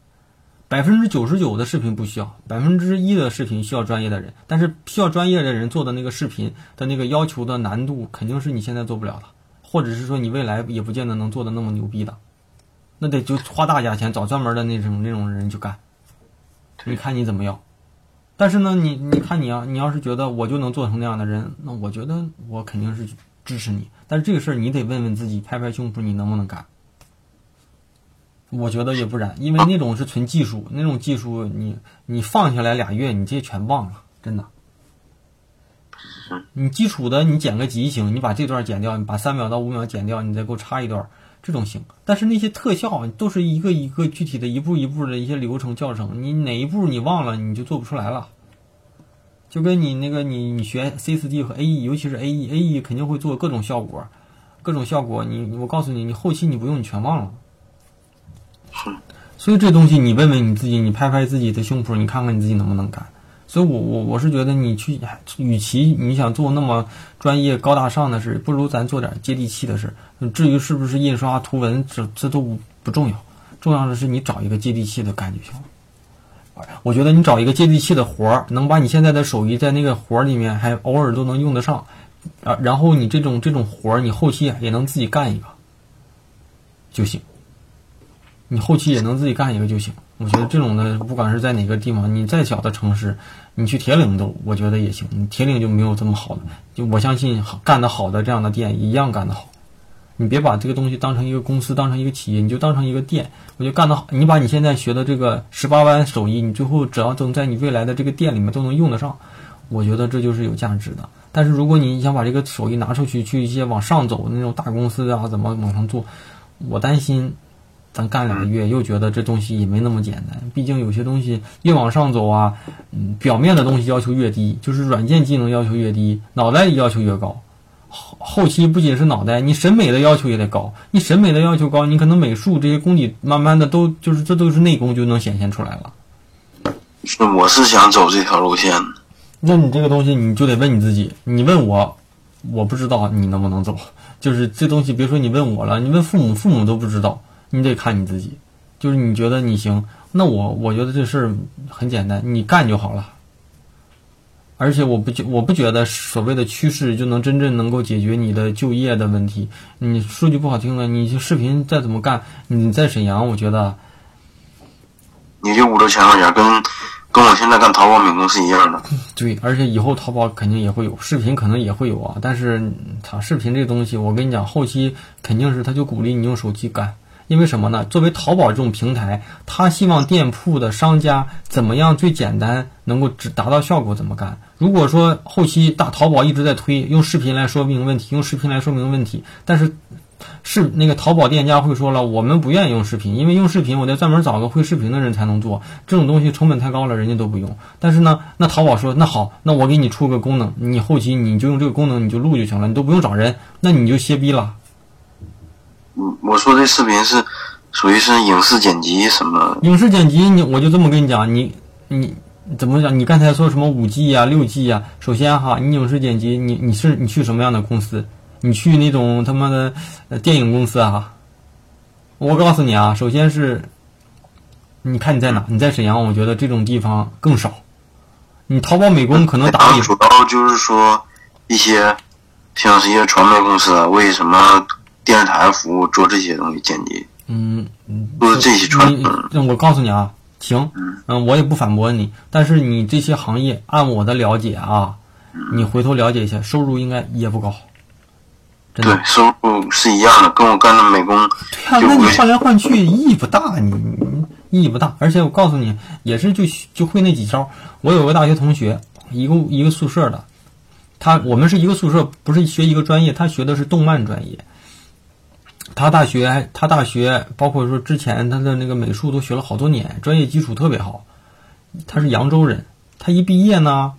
百分之九十九的视频不需要，百分之一的视频需要专业的人。但是需要专业的人做的那个视频的那个要求的难度，肯定是你现在做不了的，或者是说你未来也不见得能做的那么牛逼的。那得就花大价钱找专门的那种那种人去干。你看你怎么样？但是呢，你你看你啊，你要是觉得我就能做成那样的人，那我觉得我肯定是。支持你，但是这个事儿你得问问自己，拍拍胸脯，你能不能干？我觉得也不然，因为那种是纯技术，那种技术你你放下来俩月，你这全忘了，真的。你基础的你剪个辑行，你把这段剪掉，你把三秒到五秒剪掉，你再给我插一段，这种行。但是那些特效都是一个一个具体的一步一步的一些流程教程，你哪一步你忘了，你就做不出来了。就跟你那个你你学 C 四 D 和 A E，尤其是 A E，A E 肯定会做各种效果，各种效果。你我告诉你，你后期你不用，你全忘了。所以这东西你问问你自己，你拍拍自己的胸脯，你看看你自己能不能干。所以我我我是觉得你去，与其你想做那么专业高大上的事，不如咱做点接地气的事。至于是不是印刷图文，这这都不重要，重要的是你找一个接地气的干就行了。我觉得你找一个接地气的活儿，能把你现在的手艺在那个活儿里面还偶尔都能用得上，啊，然后你这种这种活儿，你后期也能自己干一个就行。你后期也能自己干一个就行。我觉得这种的，不管是在哪个地方，你再小的城市，你去铁岭都，我觉得也行。你铁岭就没有这么好的，就我相信干得好的这样的店一样干得好。你别把这个东西当成一个公司，当成一个企业，你就当成一个店。我就干得好，你把你现在学的这个十八般手艺，你最后只要能在你未来的这个店里面都能用得上，我觉得这就是有价值的。但是如果你想把这个手艺拿出去，去一些往上走的那种大公司啊，怎么往上做？我担心，咱干两个月又觉得这东西也没那么简单。毕竟有些东西越往上走啊，嗯，表面的东西要求越低，就是软件技能要求越低，脑袋要求越高。后后期不仅是脑袋，你审美的要求也得高。你审美的要求高，你可能美术这些功底慢慢的都就是这都是内功就能显现出来了。是，我是想走这条路线。那你这个东西你就得问你自己，你问我，我不知道你能不能走。就是这东西，别说你问我了，你问父母，父母都不知道。你得看你自己，就是你觉得你行，那我我觉得这事儿很简单，你干就好了。而且我不觉我不觉得所谓的趋势就能真正能够解决你的就业的问题。你说句不好听的，你视频再怎么干，你在沈阳，我觉得你就五六千块钱跟跟我现在干淘宝美工是一样的。对，而且以后淘宝肯定也会有视频，可能也会有啊。但是它视频这东西，我跟你讲，后期肯定是他就鼓励你用手机干。因为什么呢？作为淘宝这种平台，他希望店铺的商家怎么样最简单能够只达到效果怎么干？如果说后期大淘宝一直在推用视频来说明问题，用视频来说明问题，但是是那个淘宝店家会说了，我们不愿意用视频，因为用视频我得专门找个会视频的人才能做，这种东西成本太高了，人家都不用。但是呢，那淘宝说那好，那我给你出个功能，你后期你就用这个功能你就录就行了，你都不用找人，那你就歇逼了。嗯，我说这视频是属于是影视剪辑什么？影视剪辑，你我就这么跟你讲，你你怎么讲？你刚才说什么五 G 呀、六 G 呀？首先哈，你影视剪辑，你你是你去什么样的公司？你去那种他妈的呃电影公司啊？我告诉你啊，首先是，你看你在哪？你在沈阳，我觉得这种地方更少。你淘宝美工可能打你，主要就是说一些像是一些传媒公司啊，为什么电视台服务做这些东西剪辑？嗯嗯，都是这些传你嗯我告诉你啊，行，嗯嗯，我也不反驳你，但是你这些行业，按我的了解啊，你回头了解一下，收入应该也不高，真的对，。收入是一样的，跟我干的美工对呀、那你换来换去意义不大，你你意义不大。而且我告诉你，也是就就会那几招。我有个大学同学，一个一个宿舍的，他我们是一个宿舍，不是学一个专业，他学的是动漫专业。他大学，他大学，包括说之前他的那个美术都学了好多年，专业基础特别好。他是扬州人，他一毕业呢，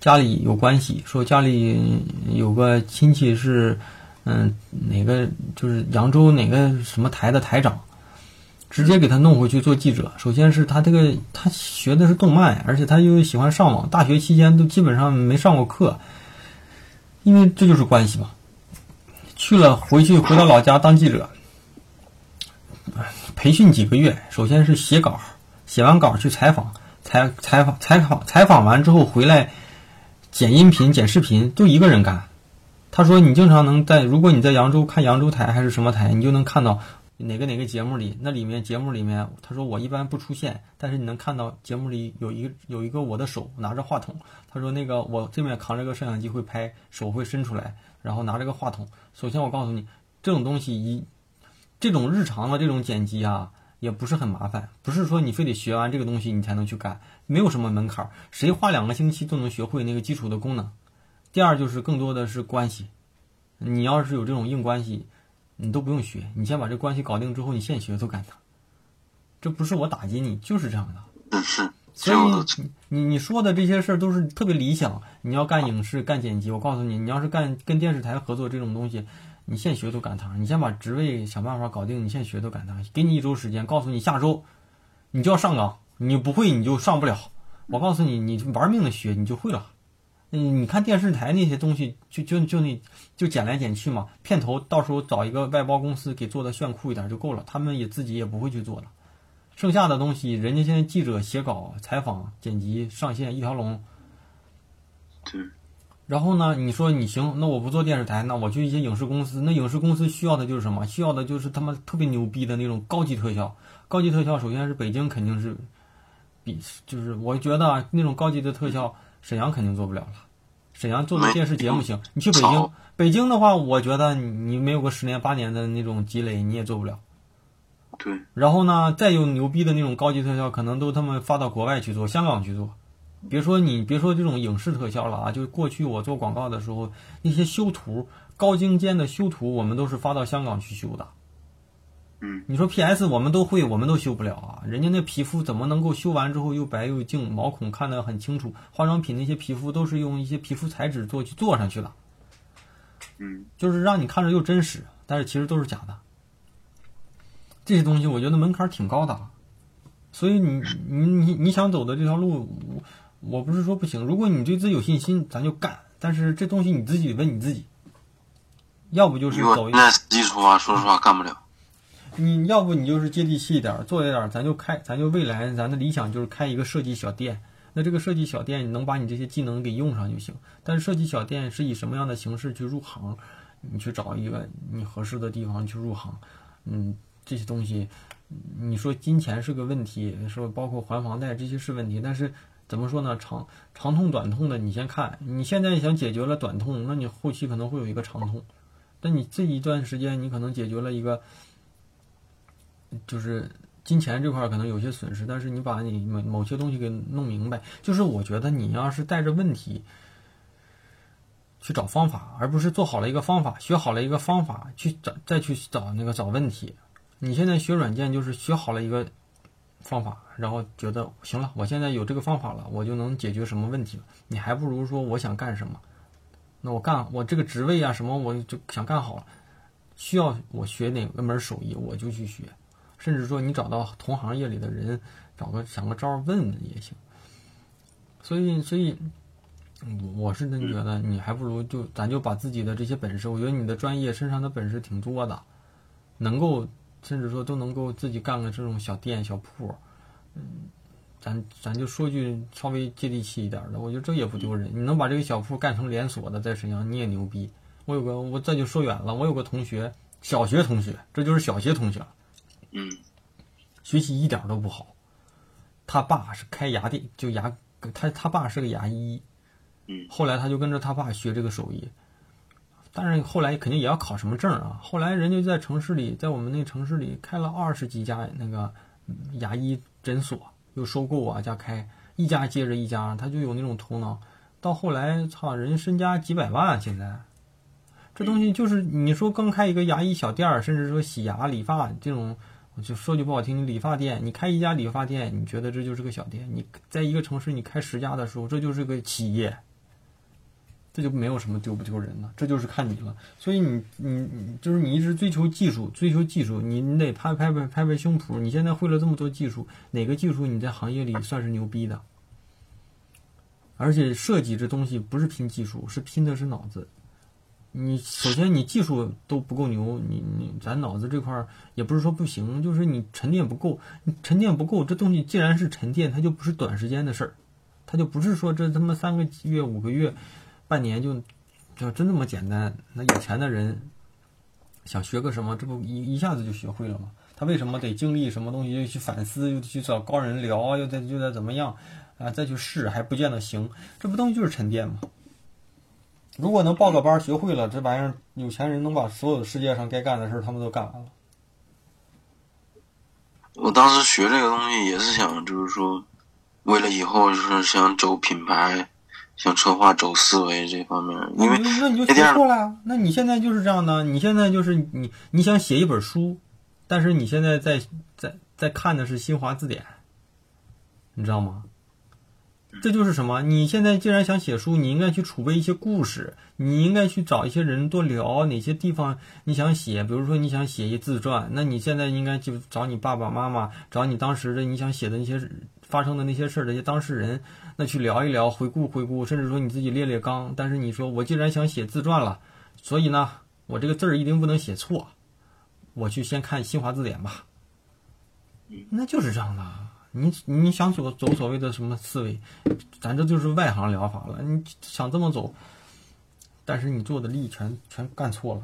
家里有关系，说家里有个亲戚是，嗯，哪个就是扬州哪个什么台的台长，直接给他弄回去做记者。首先是他这个他学的是动漫，而且他又喜欢上网，大学期间都基本上没上过课，因为这就是关系嘛。去了回去回到老家当记者，培训几个月，首先是写稿，写完稿去采访，采采访采访采访完之后回来剪音频、剪视频，就一个人干。他说：“你经常能在，如果你在扬州看扬州台还是什么台，你就能看到哪个哪个节目里，那里面节目里面，他说我一般不出现，但是你能看到节目里有一个有一个我的手拿着话筒。他说那个我这面扛着个摄像机会拍，手会伸出来，然后拿着个话筒。首先我告诉你，这种东西一这种日常的这种剪辑啊，也不是很麻烦，不是说你非得学完这个东西你才能去干，没有什么门槛，谁花两个星期都能学会那个基础的功能。第二就是更多的是关系，你要是有这种硬关系，你都不用学，你先把这关系搞定之后，你现学都干它。这不是我打击你，就是这样的。所以你你你说的这些事儿都是特别理想。你要干影视、干剪辑，我告诉你，你要是干跟电视台合作这种东西，你现学都赶趟。你先把职位想办法搞定，你现学都赶趟。给你一周时间，告诉你下周你就要上岗，你不会你就上不了。我告诉你，你玩命的学，你就会了。嗯，你看电视台那些东西，就就就那就剪来剪去嘛，片头到时候找一个外包公司给做的炫酷一点就够了，他们也自己也不会去做的。剩下的东西，人家现在记者写稿、采访、剪辑、上线一条龙。对，然后呢，你说你行，那我不做电视台，那我去一些影视公司。那影视公司需要的就是什么？需要的就是他妈特别牛逼的那种高级特效。高级特效首先是北京肯定是比，就是我觉得啊，那种高级的特效，沈阳肯定做不了了。沈阳做的电视节目行，你去北京，北京的话，我觉得你你没有个十年八年的那种积累，你也做不了。对，然后呢，再有牛逼的那种高级特效，可能都他们发到国外去做，香港去做。别说你，别说这种影视特效了啊，就过去我做广告的时候，那些修图高精尖的修图，我们都是发到香港去修的。嗯，你说 PS 我们都会，我们都修不了啊！人家那皮肤怎么能够修完之后又白又净，毛孔看得很清楚？化妆品那些皮肤都是用一些皮肤材质做去做上去的，嗯，就是让你看着又真实，但是其实都是假的。这些东西我觉得门槛挺高的，所以你你你你想走的这条路，我我不是说不行，如果你对自己有信心，咱就干。但是这东西你自己问你自己，要不就是走一现在实际出发，说实话干不了。你要不你就是接地气一点，做一点，咱就开，咱就未来咱的理想就是开一个设计小店。那这个设计小店，你能把你这些技能给用上就行。但是设计小店是以什么样的形式去入行？你去找一个你合适的地方去入行，嗯，这些东西，你说金钱是个问题，说包括还房贷这些是问题，但是怎么说呢？长长痛短痛的，你先看。你现在想解决了短痛，那你后期可能会有一个长痛。但你这一段时间，你可能解决了一个。就是金钱这块可能有些损失，但是你把你某某些东西给弄明白，就是我觉得你要是带着问题，去找方法，而不是做好了一个方法，学好了一个方法去找再去找那个找问题。你现在学软件就是学好了一个方法，然后觉得行了，我现在有这个方法了，我就能解决什么问题了。你还不如说我想干什么，那我干我这个职位啊什么我就想干好了，需要我学哪个门手艺我就去学，甚至说你找到同行业里的人，找个想个招问问也行。所以，所以。我我是真觉得你还不如就咱就把自己的这些本事，我觉得你的专业身上的本事挺多的，能够甚至说都能够自己干个这种小店小铺，嗯，咱咱就说句稍微接地气一点的，我觉得这也不丢人。你能把这个小铺干成连锁的，在沈阳你也牛逼。我有个我这就说远了，我有个同学，小学同学，这就是小学同学，嗯，学习一点都不好，他爸是开牙店，就牙他他爸是个牙医。嗯后来他就跟着他爸学这个手艺，但是后来肯定也要考什么证啊。后来人家在城市里，在我们那个城市里开了二十几家那个牙医诊所，又收购啊加开，一家接着一家，他就有那种头脑。到后来，操，人身家几百万。现在这东西就是你说刚开一个牙医小店儿，甚至说洗牙理发这种，我就说句不好听，理发店，你开一家理发店，你觉得这就是个小店？你在一个城市你开十家的时候，这就是个企业。这就没有什么丢不丢人了，这就是看你了。所以你你你就是你一直追求技术，追求技术，你你得拍拍拍拍拍胸脯。你现在会了这么多技术，哪个技术你在行业里算是牛逼的？而且设计这东西不是拼技术，是拼的是脑子。你首先你技术都不够牛，你你咱脑子这块儿也不是说不行，就是你沉淀不够。你沉淀不够，这东西既然是沉淀，它就不是短时间的事儿，它就不是说这他妈三个月五个月。半年就，就真那么简单？那有钱的人想学个什么，这不一一下子就学会了吗？他为什么得经历什么东西，又去反思，又去找高人聊，又再又再怎么样啊？再去试还不见得行，这不东西就是沉淀吗？如果能报个班学会了，这玩意儿有钱人能把所有世界上该干的事儿他们都干完了。我当时学这个东西也是想，就是说，为了以后就是想走品牌。像策划、走思维这方面，因为那你就学错了。那你现在就是这样的，你现在就是你你想写一本书，但是你现在在在在看的是新华字典，你知道吗？这就是什么？你现在既然想写书，你应该去储备一些故事，你应该去找一些人多聊哪些地方你想写。比如说你想写一自传，那你现在应该就找你爸爸妈妈，找你当时的你想写的那些发生的那些事儿这些当事人。那去聊一聊，回顾回顾，甚至说你自己列列纲。但是你说我既然想写自传了，所以呢，我这个字儿一定不能写错。我去先看新华字典吧。那就是这样的。你你想走走所谓的什么思维，咱这就是外行疗法了。你想这么走，但是你做的力全全干错了。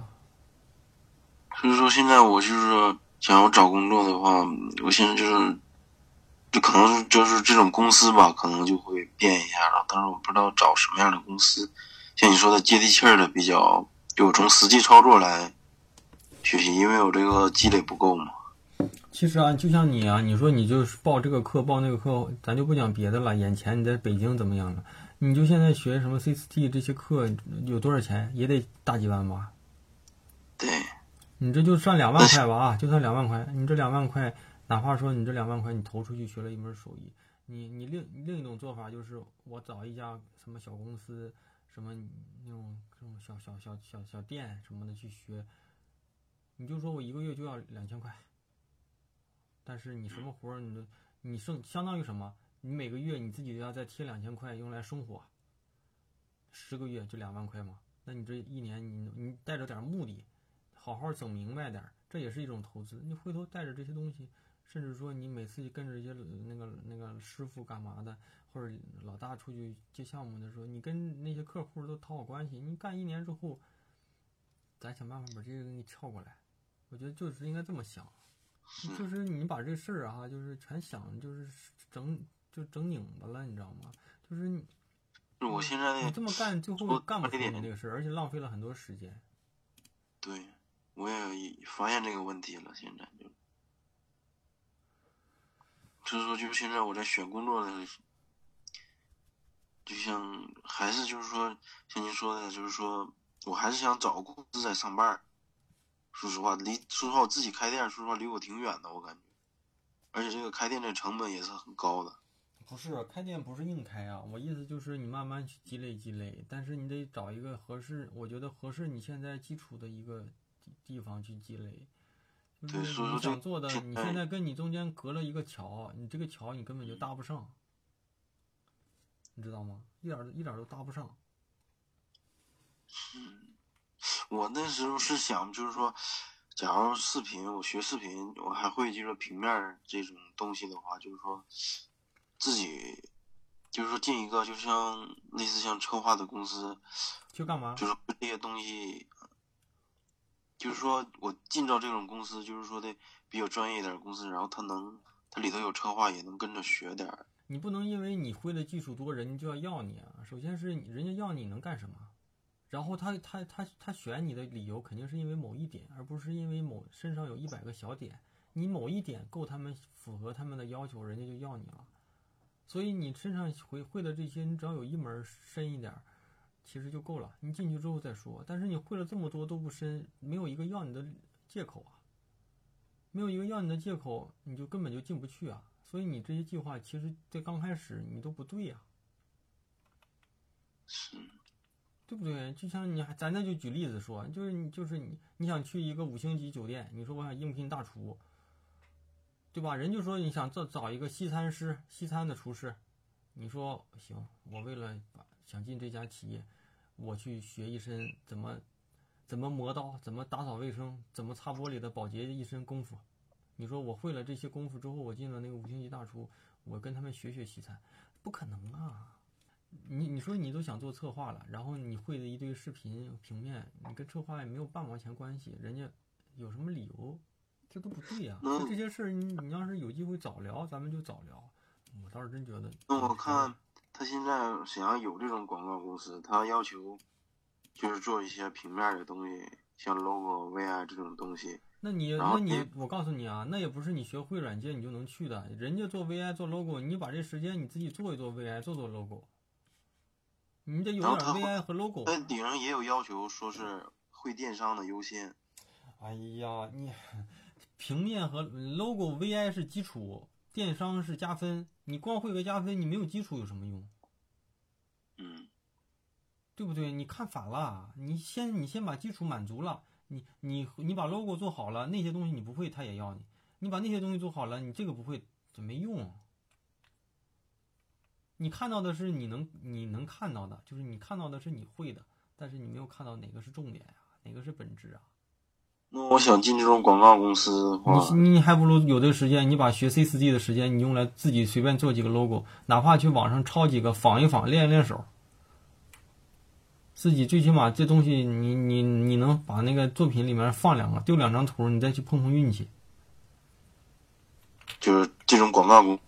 所以说现在我就是想要找工作的话，我现在就是。就可能就是这种公司吧，可能就会变一下了。但是我不知道找什么样的公司，像你说的接地气儿的，比较就从实际操作来学习，因为我这个积累不够嘛。其实啊，就像你啊，你说你就是报这个课报那个课，咱就不讲别的了。眼前你在北京怎么样了？你就现在学什么 C 四 T 这些课有多少钱？也得大几万吧？对。你这就算两万块吧啊，就算两万块。你这两万块。哪怕说你这两万块你投出去学了一门手艺，你你另另一种做法就是我找一家什么小公司，什么那种这种小小小小小店什么的去学，你就说我一个月就要两千块，但是你什么活儿你都你剩相当于什么？你每个月你自己都要再贴两千块用来生活，十个月就两万块嘛？那你这一年你你带着点目的，好好整明白点儿，这也是一种投资。你回头带着这些东西。甚至说，你每次跟着一些那个那个师傅干嘛的，或者老大出去接项目的时候，你跟那些客户都讨好关系。你干一年之后，咱想办法把这个给你撬过来。我觉得就是应该这么想，就是你把这事儿啊，就是全想，就是整就整拧巴了，你知道吗？就是你，我现在你这么干，最后干不出你这个事儿，而且浪费了很多时间。对，我也发现这个问题了，现在就。就是说，就现在我在选工作的，就像还是就是说像您说的，就是说我还是想找个公司在上班儿。说实话，离说实话我自己开店，说实话离我挺远的，我感觉，而且这个开店的成本也是很高的。不是开店不是硬开啊，我意思就是你慢慢去积累积累，但是你得找一个合适，我觉得合适你现在基础的一个地方去积累。就是你对所以说做的，你现在跟你中间隔了一个桥，你这个桥你根本就搭不上，你知道吗？一点儿一点儿都搭不上。嗯我那时候是想，就是说，假如视频我学视频，我还会就是平面这种东西的话，就是说自己就是说进一个就像类似像策划的公司，去干嘛？就是这些东西，就是说我进到这种公司，就是说的比较专业一点的公司，然后它能它里头有策划，也能跟着学点儿。你不能因为你会的技术多，人家就要要你啊。首先是人家要你能干什么，然后他他他他选你的理由肯定是因为某一点，而不是因为某身上有一百个小点，你某一点够他们符合他们的要求，人家就要你了。所以你身上会会的这些，你只要有一门深一点儿，其实就够了。你进去之后再说。但是你会了这么多都不深，没有一个要你的借口啊，没有一个要你的借口，你就根本就进不去啊。所以你这些计划其实，在刚开始你都不对呀、是，对不对？就像你还，咱那就举例子说，就是你就是你，你想去一个五星级酒店，你说我想应聘大厨，对吧？人就说你想找找一个西餐师、西餐的厨师，你说行，我为了把想进这家企业，我去学一身怎么怎么磨刀，怎么打扫卫生，怎么擦玻璃的保洁一身功夫。你说我会了这些功夫之后，我进了那个五星级大厨，我跟他们学学西餐，不可能啊！你你说你都想做策划了，然后你会的一堆视频平面，你跟策划也没有半毛钱关系，人家有什么理由？这都不对呀、那就这些事儿，你你要是有机会早聊，咱们就早聊。我倒是真觉得，那我看他现在沈阳有这种广告公司，他要求就是做一些平面的东西，像 logo、VI 这种东西。那你那你你我告诉你啊，那也不是你学会软件你就能去的。人家做 VI 做 logo，你把这时间你自己做一做 VI，做做 logo，你得有点 VI 和 logo。那顶上也有要求，说是会电商的优先。哎呀，你 平面和 logo VI 是基础，电商是加分。你光会个加分，你没有基础有什么用？嗯，对不对？你看反了，你先你先把基础满足了，你你你把 logo 做好了，那些东西你不会，他也要你。你把那些东西做好了，你这个不会，这没用。你看到的是你能你能看到的，就是你看到的是你会的，但是你没有看到哪个是重点啊、哪个是本质啊？那我想进这种广告公司的话，你你还不如有的时间，你把学 C 四 D 的时间，你用来自己随便做几个 logo，哪怕去网上抄几个仿一仿，练一练手。自己最起码这东西你，你你能把那个作品里面放两个，丢两张图，你再去碰碰运气。就是这种广告公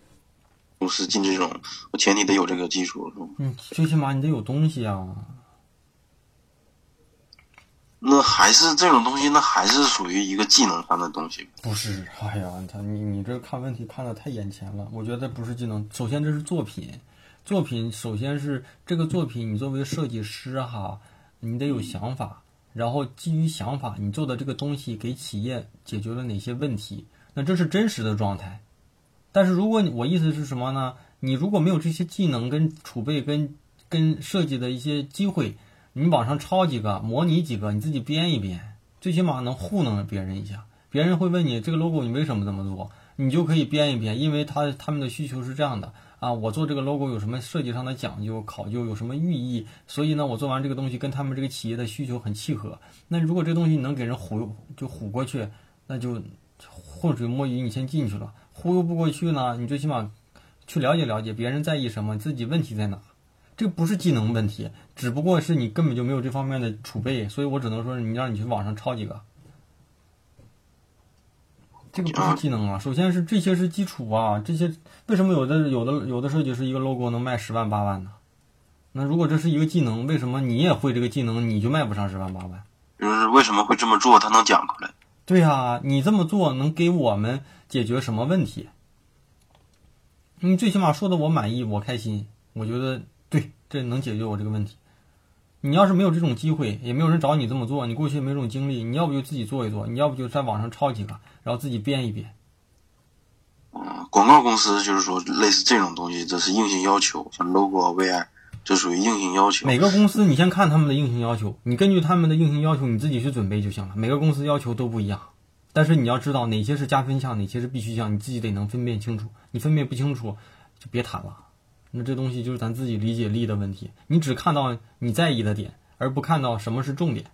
公司进这种，我前提得有这个技术，是吧？嗯，最起码你得有东西啊。那还是这种东西，那还是属于一个技能上的东西。不是，哎呀，他你你这看问题看得太眼前了。我觉得不是技能，首先这是作品，作品首先是这个作品，你作为设计师哈，你得有想法，然后基于想法，你做的这个东西给企业解决了哪些问题，那这是真实的状态。但是如果你我意思是什么呢？你如果没有这些技能跟储备跟跟设计的一些机会，你网上抄几个，模拟几个，你自己编一编，最起码能糊弄别人一下。别人会问你这个 logo 你为什么这么做，你就可以编一编，因为他他们的需求是这样的啊，我做这个 logo 有什么设计上的讲究、考究，有什么寓意，所以呢，我做完这个东西跟他们这个企业的需求很契合。那如果这东西你能给人忽悠就唬过去，那就浑水摸鱼，你先进去了。忽悠不过去呢，你最起码去了解了解别人在意什么，自己问题在哪。这不是技能问题，只不过是你根本就没有这方面的储备，所以我只能说你让你去网上抄几个。这个不是技能啊，首先是这些是基础啊，这些为什么有的有的有的设计师一个 logo 能卖十万八万呢？那如果这是一个技能，为什么你也会这个技能，你就卖不上十万八万？就是为什么会这么做，他能讲出来。对啊，你这么做能给我们解决什么问题？你最起码说的我满意，我开心，我觉得对，这能解决我这个问题。你要是没有这种机会，也没有人找你这么做，你过去也没这种经历，你要不就自己做一做，你要不就在网上抄几个，然后自己编一编。嗯，广告公司就是说类似这种东西，这是硬性要求，像 logo、VI，这属于硬性要求。每个公司你先看他们的硬性要求，你根据他们的硬性要求，你自己去准备就行了。每个公司要求都不一样，但是你要知道哪些是加分项，哪些是必须项，你自己得能分辨清楚。你分辨不清楚，就别谈了。那这东西就是咱自己理解力的问题，你只看到你在意的点，而不看到什么是重点。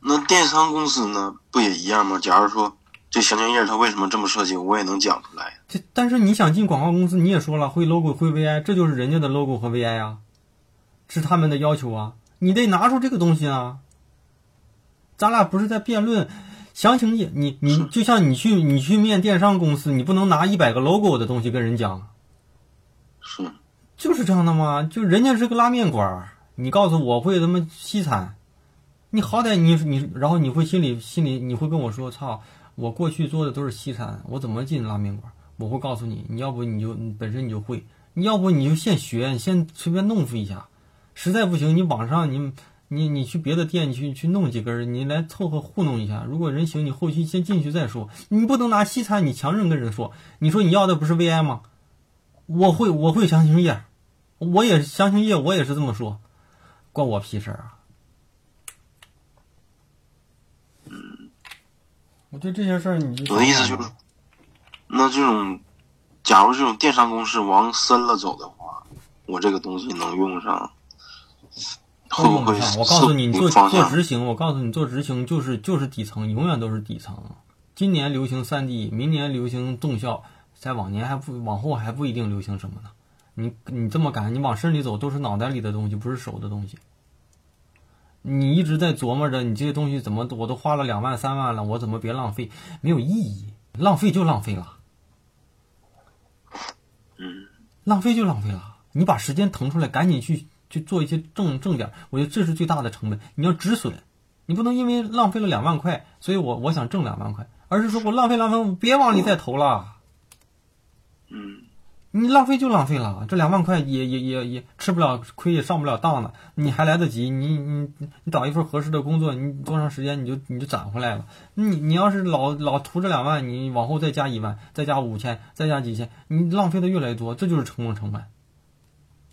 那电商公司呢，不也一样吗？假如说。这详情页它为什么这么设计，我也能讲出来。这但是你想进广告公司，你也说了会 logo 会 VI，这就是人家的 logo 和 VI 啊，是他们的要求啊，你得拿出这个东西啊。咱俩不是在辩论详情页，你你就像你去你去面电商公司，你不能拿一百个 logo 的东西跟人讲。是，就是这样的吗？就人家是个拉面馆儿，你告诉我会他妈西餐，你好歹你你然后你会心里心里你会跟我说操。我过去做的都是西餐，我怎么进拉面馆？我会告诉你，你要不你就本身你就会，你要不你就现学，你先随便弄出一下，实在不行你网上你你你去别的店去去弄几根，你来凑合糊弄一下。如果人行，你后期先进去再说。你不能拿西餐你强人跟人说，你说你要的不是 VI 吗？我会我会详情页，我也详情页我也是这么说，关我屁事儿啊！我对这些事儿，你我的意思就是，那这种，假如这种电商公式往深了走的话，我这个东西能用上，会不上？我告诉你，做做执行，我告诉你，做执行就是就是底层，永远都是底层。今年流行三 D，明年流行动效，在往年还不往后还不一定流行什么呢？你你这么赶，你往深里走，都是脑袋里的东西，不是手的东西。你一直在琢磨着，你这些东西怎么我都花了两万三万了，我怎么别浪费？没有意义，浪费就浪费了。嗯，浪费就浪费了。你把时间腾出来，赶紧去去做一些正正点。我觉得这是最大的成本。你要止损，你不能因为浪费了两万块，所以我我想挣两万块，而是说我浪费浪费，别往里再投了。嗯。你浪费就浪费了，这两万块也也也也吃不了亏，也上不了当了，你还来得及，你你你找一份合适的工作，你多长时间你就你就攒回来了。你你要是老老图这两万，你往后再加一万，再加五千，再加几千，你浪费的越来越多，这就是成功成本。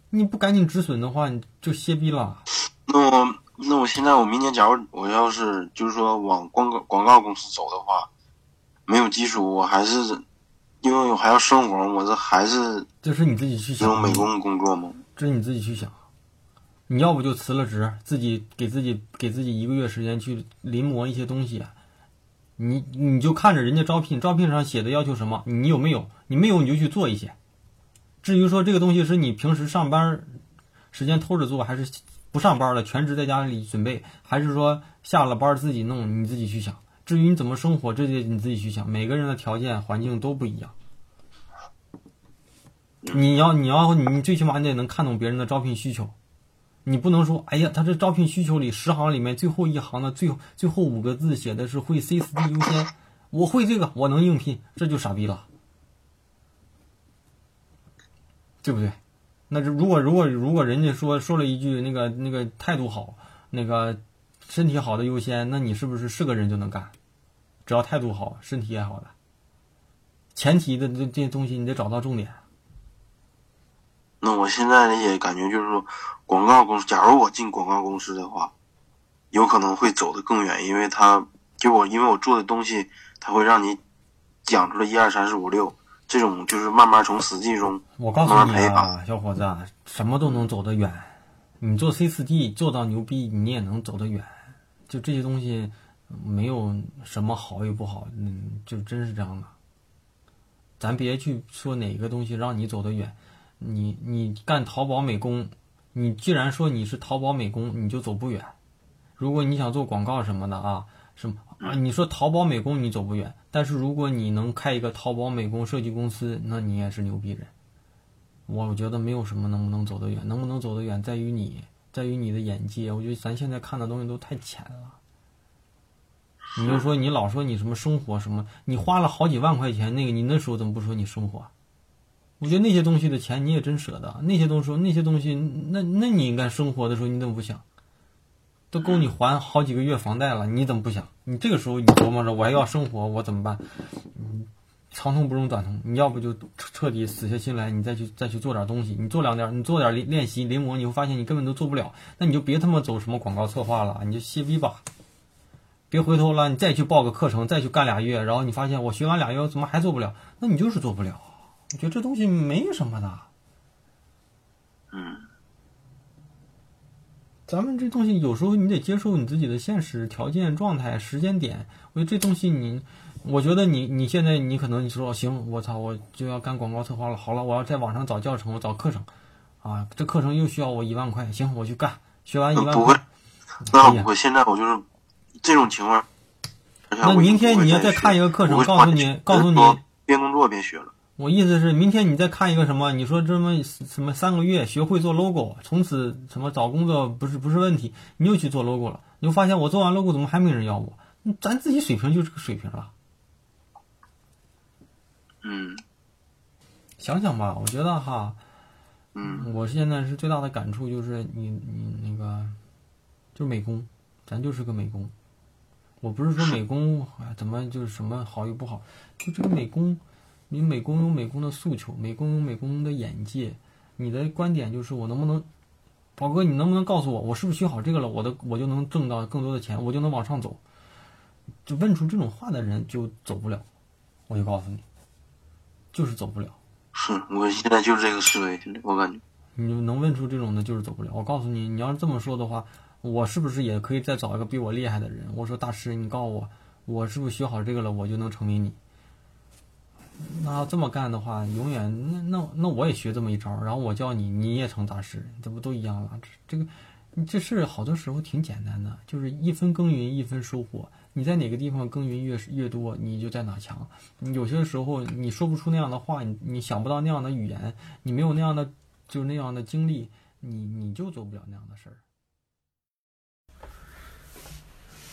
你不赶紧止损的话，你就歇逼了。那我那我现在我明年假如我要是就是说往广告广告公司走的话，没有基础，我还是。因为我还要生活，我这还是这是你自己去想。这种美工工作吗？这是你自己去想。你要不就辞了职，自己给自己给自己一个月时间去临摹一些东西。你你就看着人家招聘，招聘上写的要求什么，你有没有？你没有你就去做一些。至于说这个东西是你平时上班时间偷着做，还是不上班了全职在家里准备，还是说下了班自己弄，你自己去想。至于你怎么生活，这些你自己去想。每个人的条件环境都不一样。你要你要你最起码你得能看懂别人的招聘需求。你不能说，哎呀，他这招聘需求里十行里面最后一行的最最后五个字写的是会 C 四 D 优先，我会这个，我能应聘，这就傻逼了，对不对？那如果如果如果人家说说了一句那个那个态度好，那个。身体好的优先，那你是不是是个人就能干？只要态度好，身体也好的，前提的这这些东西你得找到重点。那我现在也感觉就是说，广告公司，假如我进广告公司的话，有可能会走得更远，因为他就我因为我做的东西，他会让你讲出来一二三四五六，这种就是慢慢从实际中我告诉你啊，小伙子，什么都能走得远。你做 C 四 D 做到牛逼，你也能走得远。就这些东西，没有什么好与不好，嗯，就真是这样的。咱别去说哪个东西让你走得远，你你干淘宝美工，你既然说你是淘宝美工，你就走不远。如果你想做广告什么的啊，什么啊，你说淘宝美工你走不远，但是如果你能开一个淘宝美工设计公司，那你也是牛逼人。我觉得没有什么能不能走得远，能不能走得远在于你。在于你的眼界，我觉得咱现在看的东西都太浅了。你就说你老说你什么生活什么，你花了好几万块钱那个，你那时候怎么不说你生活？我觉得那些东西的钱你也真舍得，那些东西那些东西，那那你应该生活的时候你怎么不想？都够你还好几个月房贷了，你怎么不想？你这个时候你琢磨着我还要生活，我怎么办？嗯，长痛不如短痛，你要不就彻底死下心来，你再去再去做点东西，你做两点，你做点练练习临摹，你会发现你根本都做不了，那你就别他妈走什么广告策划了，你就歇逼吧，别回头了，你再去报个课程，再去干俩月，然后你发现我学完俩月怎么还做不了？那你就是做不了。我觉得这东西没什么的。嗯。咱们这东西有时候你得接受你自己的现实条件、状态、时间点。我觉得这东西你，我觉得你你现在你可能你说行，我操，我就要干广告策划了。好了，我要在网上找教程，我找课程，啊，这课程又需要我一万块，行，我去干。学完一万不会，那不会。现在我就是这种情况。那明天你要再看一个课程，告诉你，告诉你，边工作边学了。我意思是，明天你再看一个什么？你说这么什么三个月学会做 logo，从此什么找工作不是不是问题？你又去做 logo 了，你会发现我做完 logo 怎么还没人要我？咱自己水平就这个水平了。嗯，想想吧，我觉得哈，嗯，我现在是最大的感触就是你你那个，就美工，咱就是个美工。我不是说 美工怎么就是什么好与不好，就这个美工。你美工有美工的诉求，美工有美工的眼界。你的观点就是我能不能，宝哥，你能不能告诉我，我是不是学好这个了，我的我就能挣到更多的钱，我就能往上走？就问出这种话的人就走不了。我就告诉你，就是走不了。是我现在就是这个思维，我感觉。你能问出这种的，就是走不了。我告诉你，你要是这么说的话，我是不是也可以再找一个比我厉害的人？我说大师，你告诉我，我是不是学好这个了，我就能成为你？那要这么干的话，永远那那那我也学这么一招，然后我教你，你也成大师，这不都一样了？这这个，这事好多时候挺简单的，就是一分耕耘一分收获。你在哪个地方耕耘越越多，你就在哪强。有些时候你说不出那样的话，你你想不到那样的语言，你没有那样的就是那样的经历，你你就做不了那样的事儿。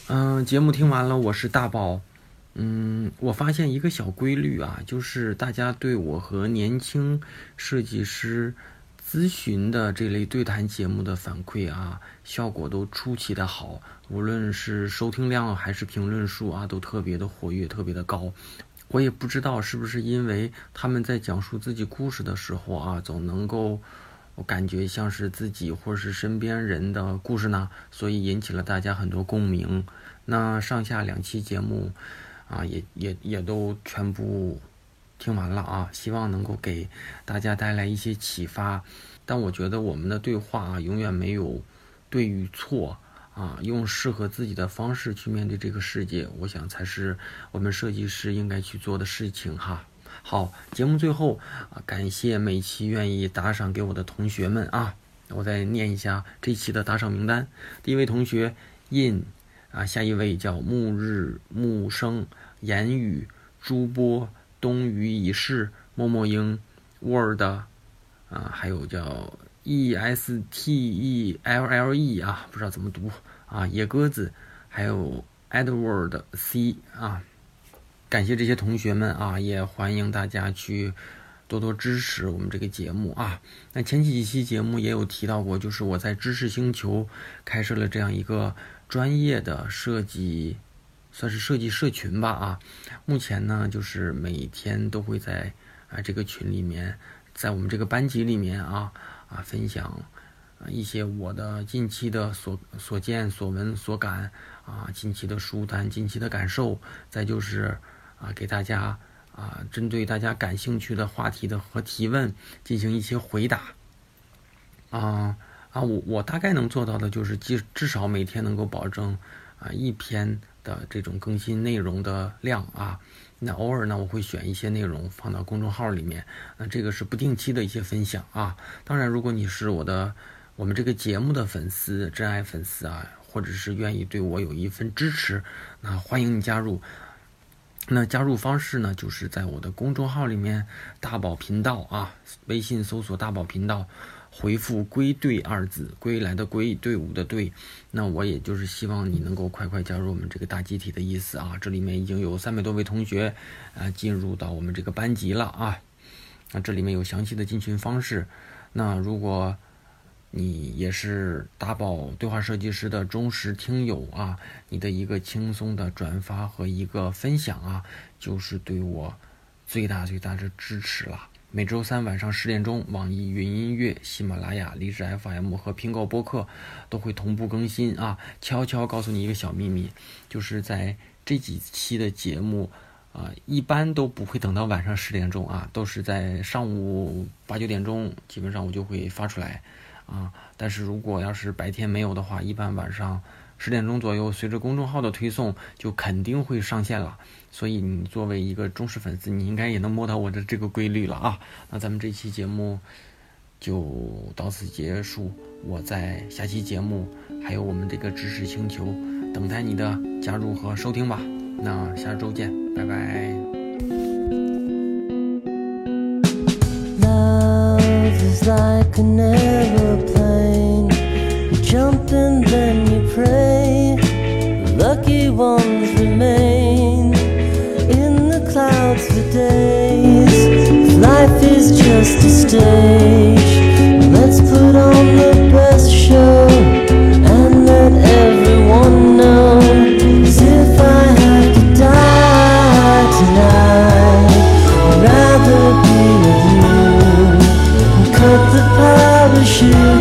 嗯，节目听完了，我是大宝。嗯，我发现一个小规律啊，就是大家对我和年轻设计师咨询的这类对谈节目的反馈啊，效果都出奇的好，无论是收听量还是评论数啊，都特别的活跃，特别的高。我也不知道是不是因为他们在讲述自己故事的时候啊，总能够我感觉像是自己或是身边人的故事呢，所以引起了大家很多共鸣。那上下两期节目。啊，也也也都全部听完了啊！希望能够给大家带来一些启发。但我觉得我们的对话啊，永远没有对与错啊，用适合自己的方式去面对这个世界，我想才是我们设计师应该去做的事情哈。好，节目最后啊，感谢每期愿意打赏给我的同学们啊，我再念一下这期的打赏名单。第一位同学印。啊，下一位叫暮日暮生言语朱波冬雨已逝默默英 word 啊，还有叫 e s t e l l e 啊，不知道怎么读啊，野鸽子，还有 Edward C 啊，感谢这些同学们啊，也欢迎大家去多多支持我们这个节目啊。那前几期节目也有提到过，就是我在知识星球开设了这样一个。专业的设计，算是设计社群吧啊。目前呢，就是每天都会在啊这个群里面，在我们这个班级里面啊啊分享一些我的近期的所所见所闻所感啊近期的书单近期的感受，再就是啊给大家啊针对大家感兴趣的话题的和提问进行一些回答啊。啊，我我大概能做到的就是，至至少每天能够保证啊一篇的这种更新内容的量啊。那偶尔呢，我会选一些内容放到公众号里面，那这个是不定期的一些分享啊。当然，如果你是我的我们这个节目的粉丝、真爱粉丝啊，或者是愿意对我有一份支持，那欢迎你加入。那加入方式呢，就是在我的公众号里面“大宝频道”啊，微信搜索“大宝频道”。回复“归队”二字，归来的归，队伍的队。那我也就是希望你能够快快加入我们这个大集体的意思啊！这里面已经有三百多位同学啊进入到我们这个班级了啊。那这里面有详细的进群方式。那如果你也是大宝对话设计师的忠实听友啊，你的一个轻松的转发和一个分享啊，就是对我最大最大的支持了。每周三晚上十点钟，网易云音乐、喜马拉雅、荔枝 FM 和苹果播客都会同步更新啊。悄悄告诉你一个小秘密，就是在这几期的节目啊，一般都不会等到晚上十点钟啊，都是在上午八九点钟，基本上我就会发出来。啊，但是如果要是白天没有的话，一般晚上十点钟左右，随着公众号的推送，就肯定会上线了。所以你作为一个忠实粉丝，你应该也能摸到我的这个规律了啊。那咱们这期节目就到此结束，我在下期节目还有我们这个知识星球等待你的加入和收听吧。那下周见，拜拜。Like an aeroplane. You jump and then you pray. The lucky ones remain in the clouds for days. Life is just a stage. Let's put on the best show shield.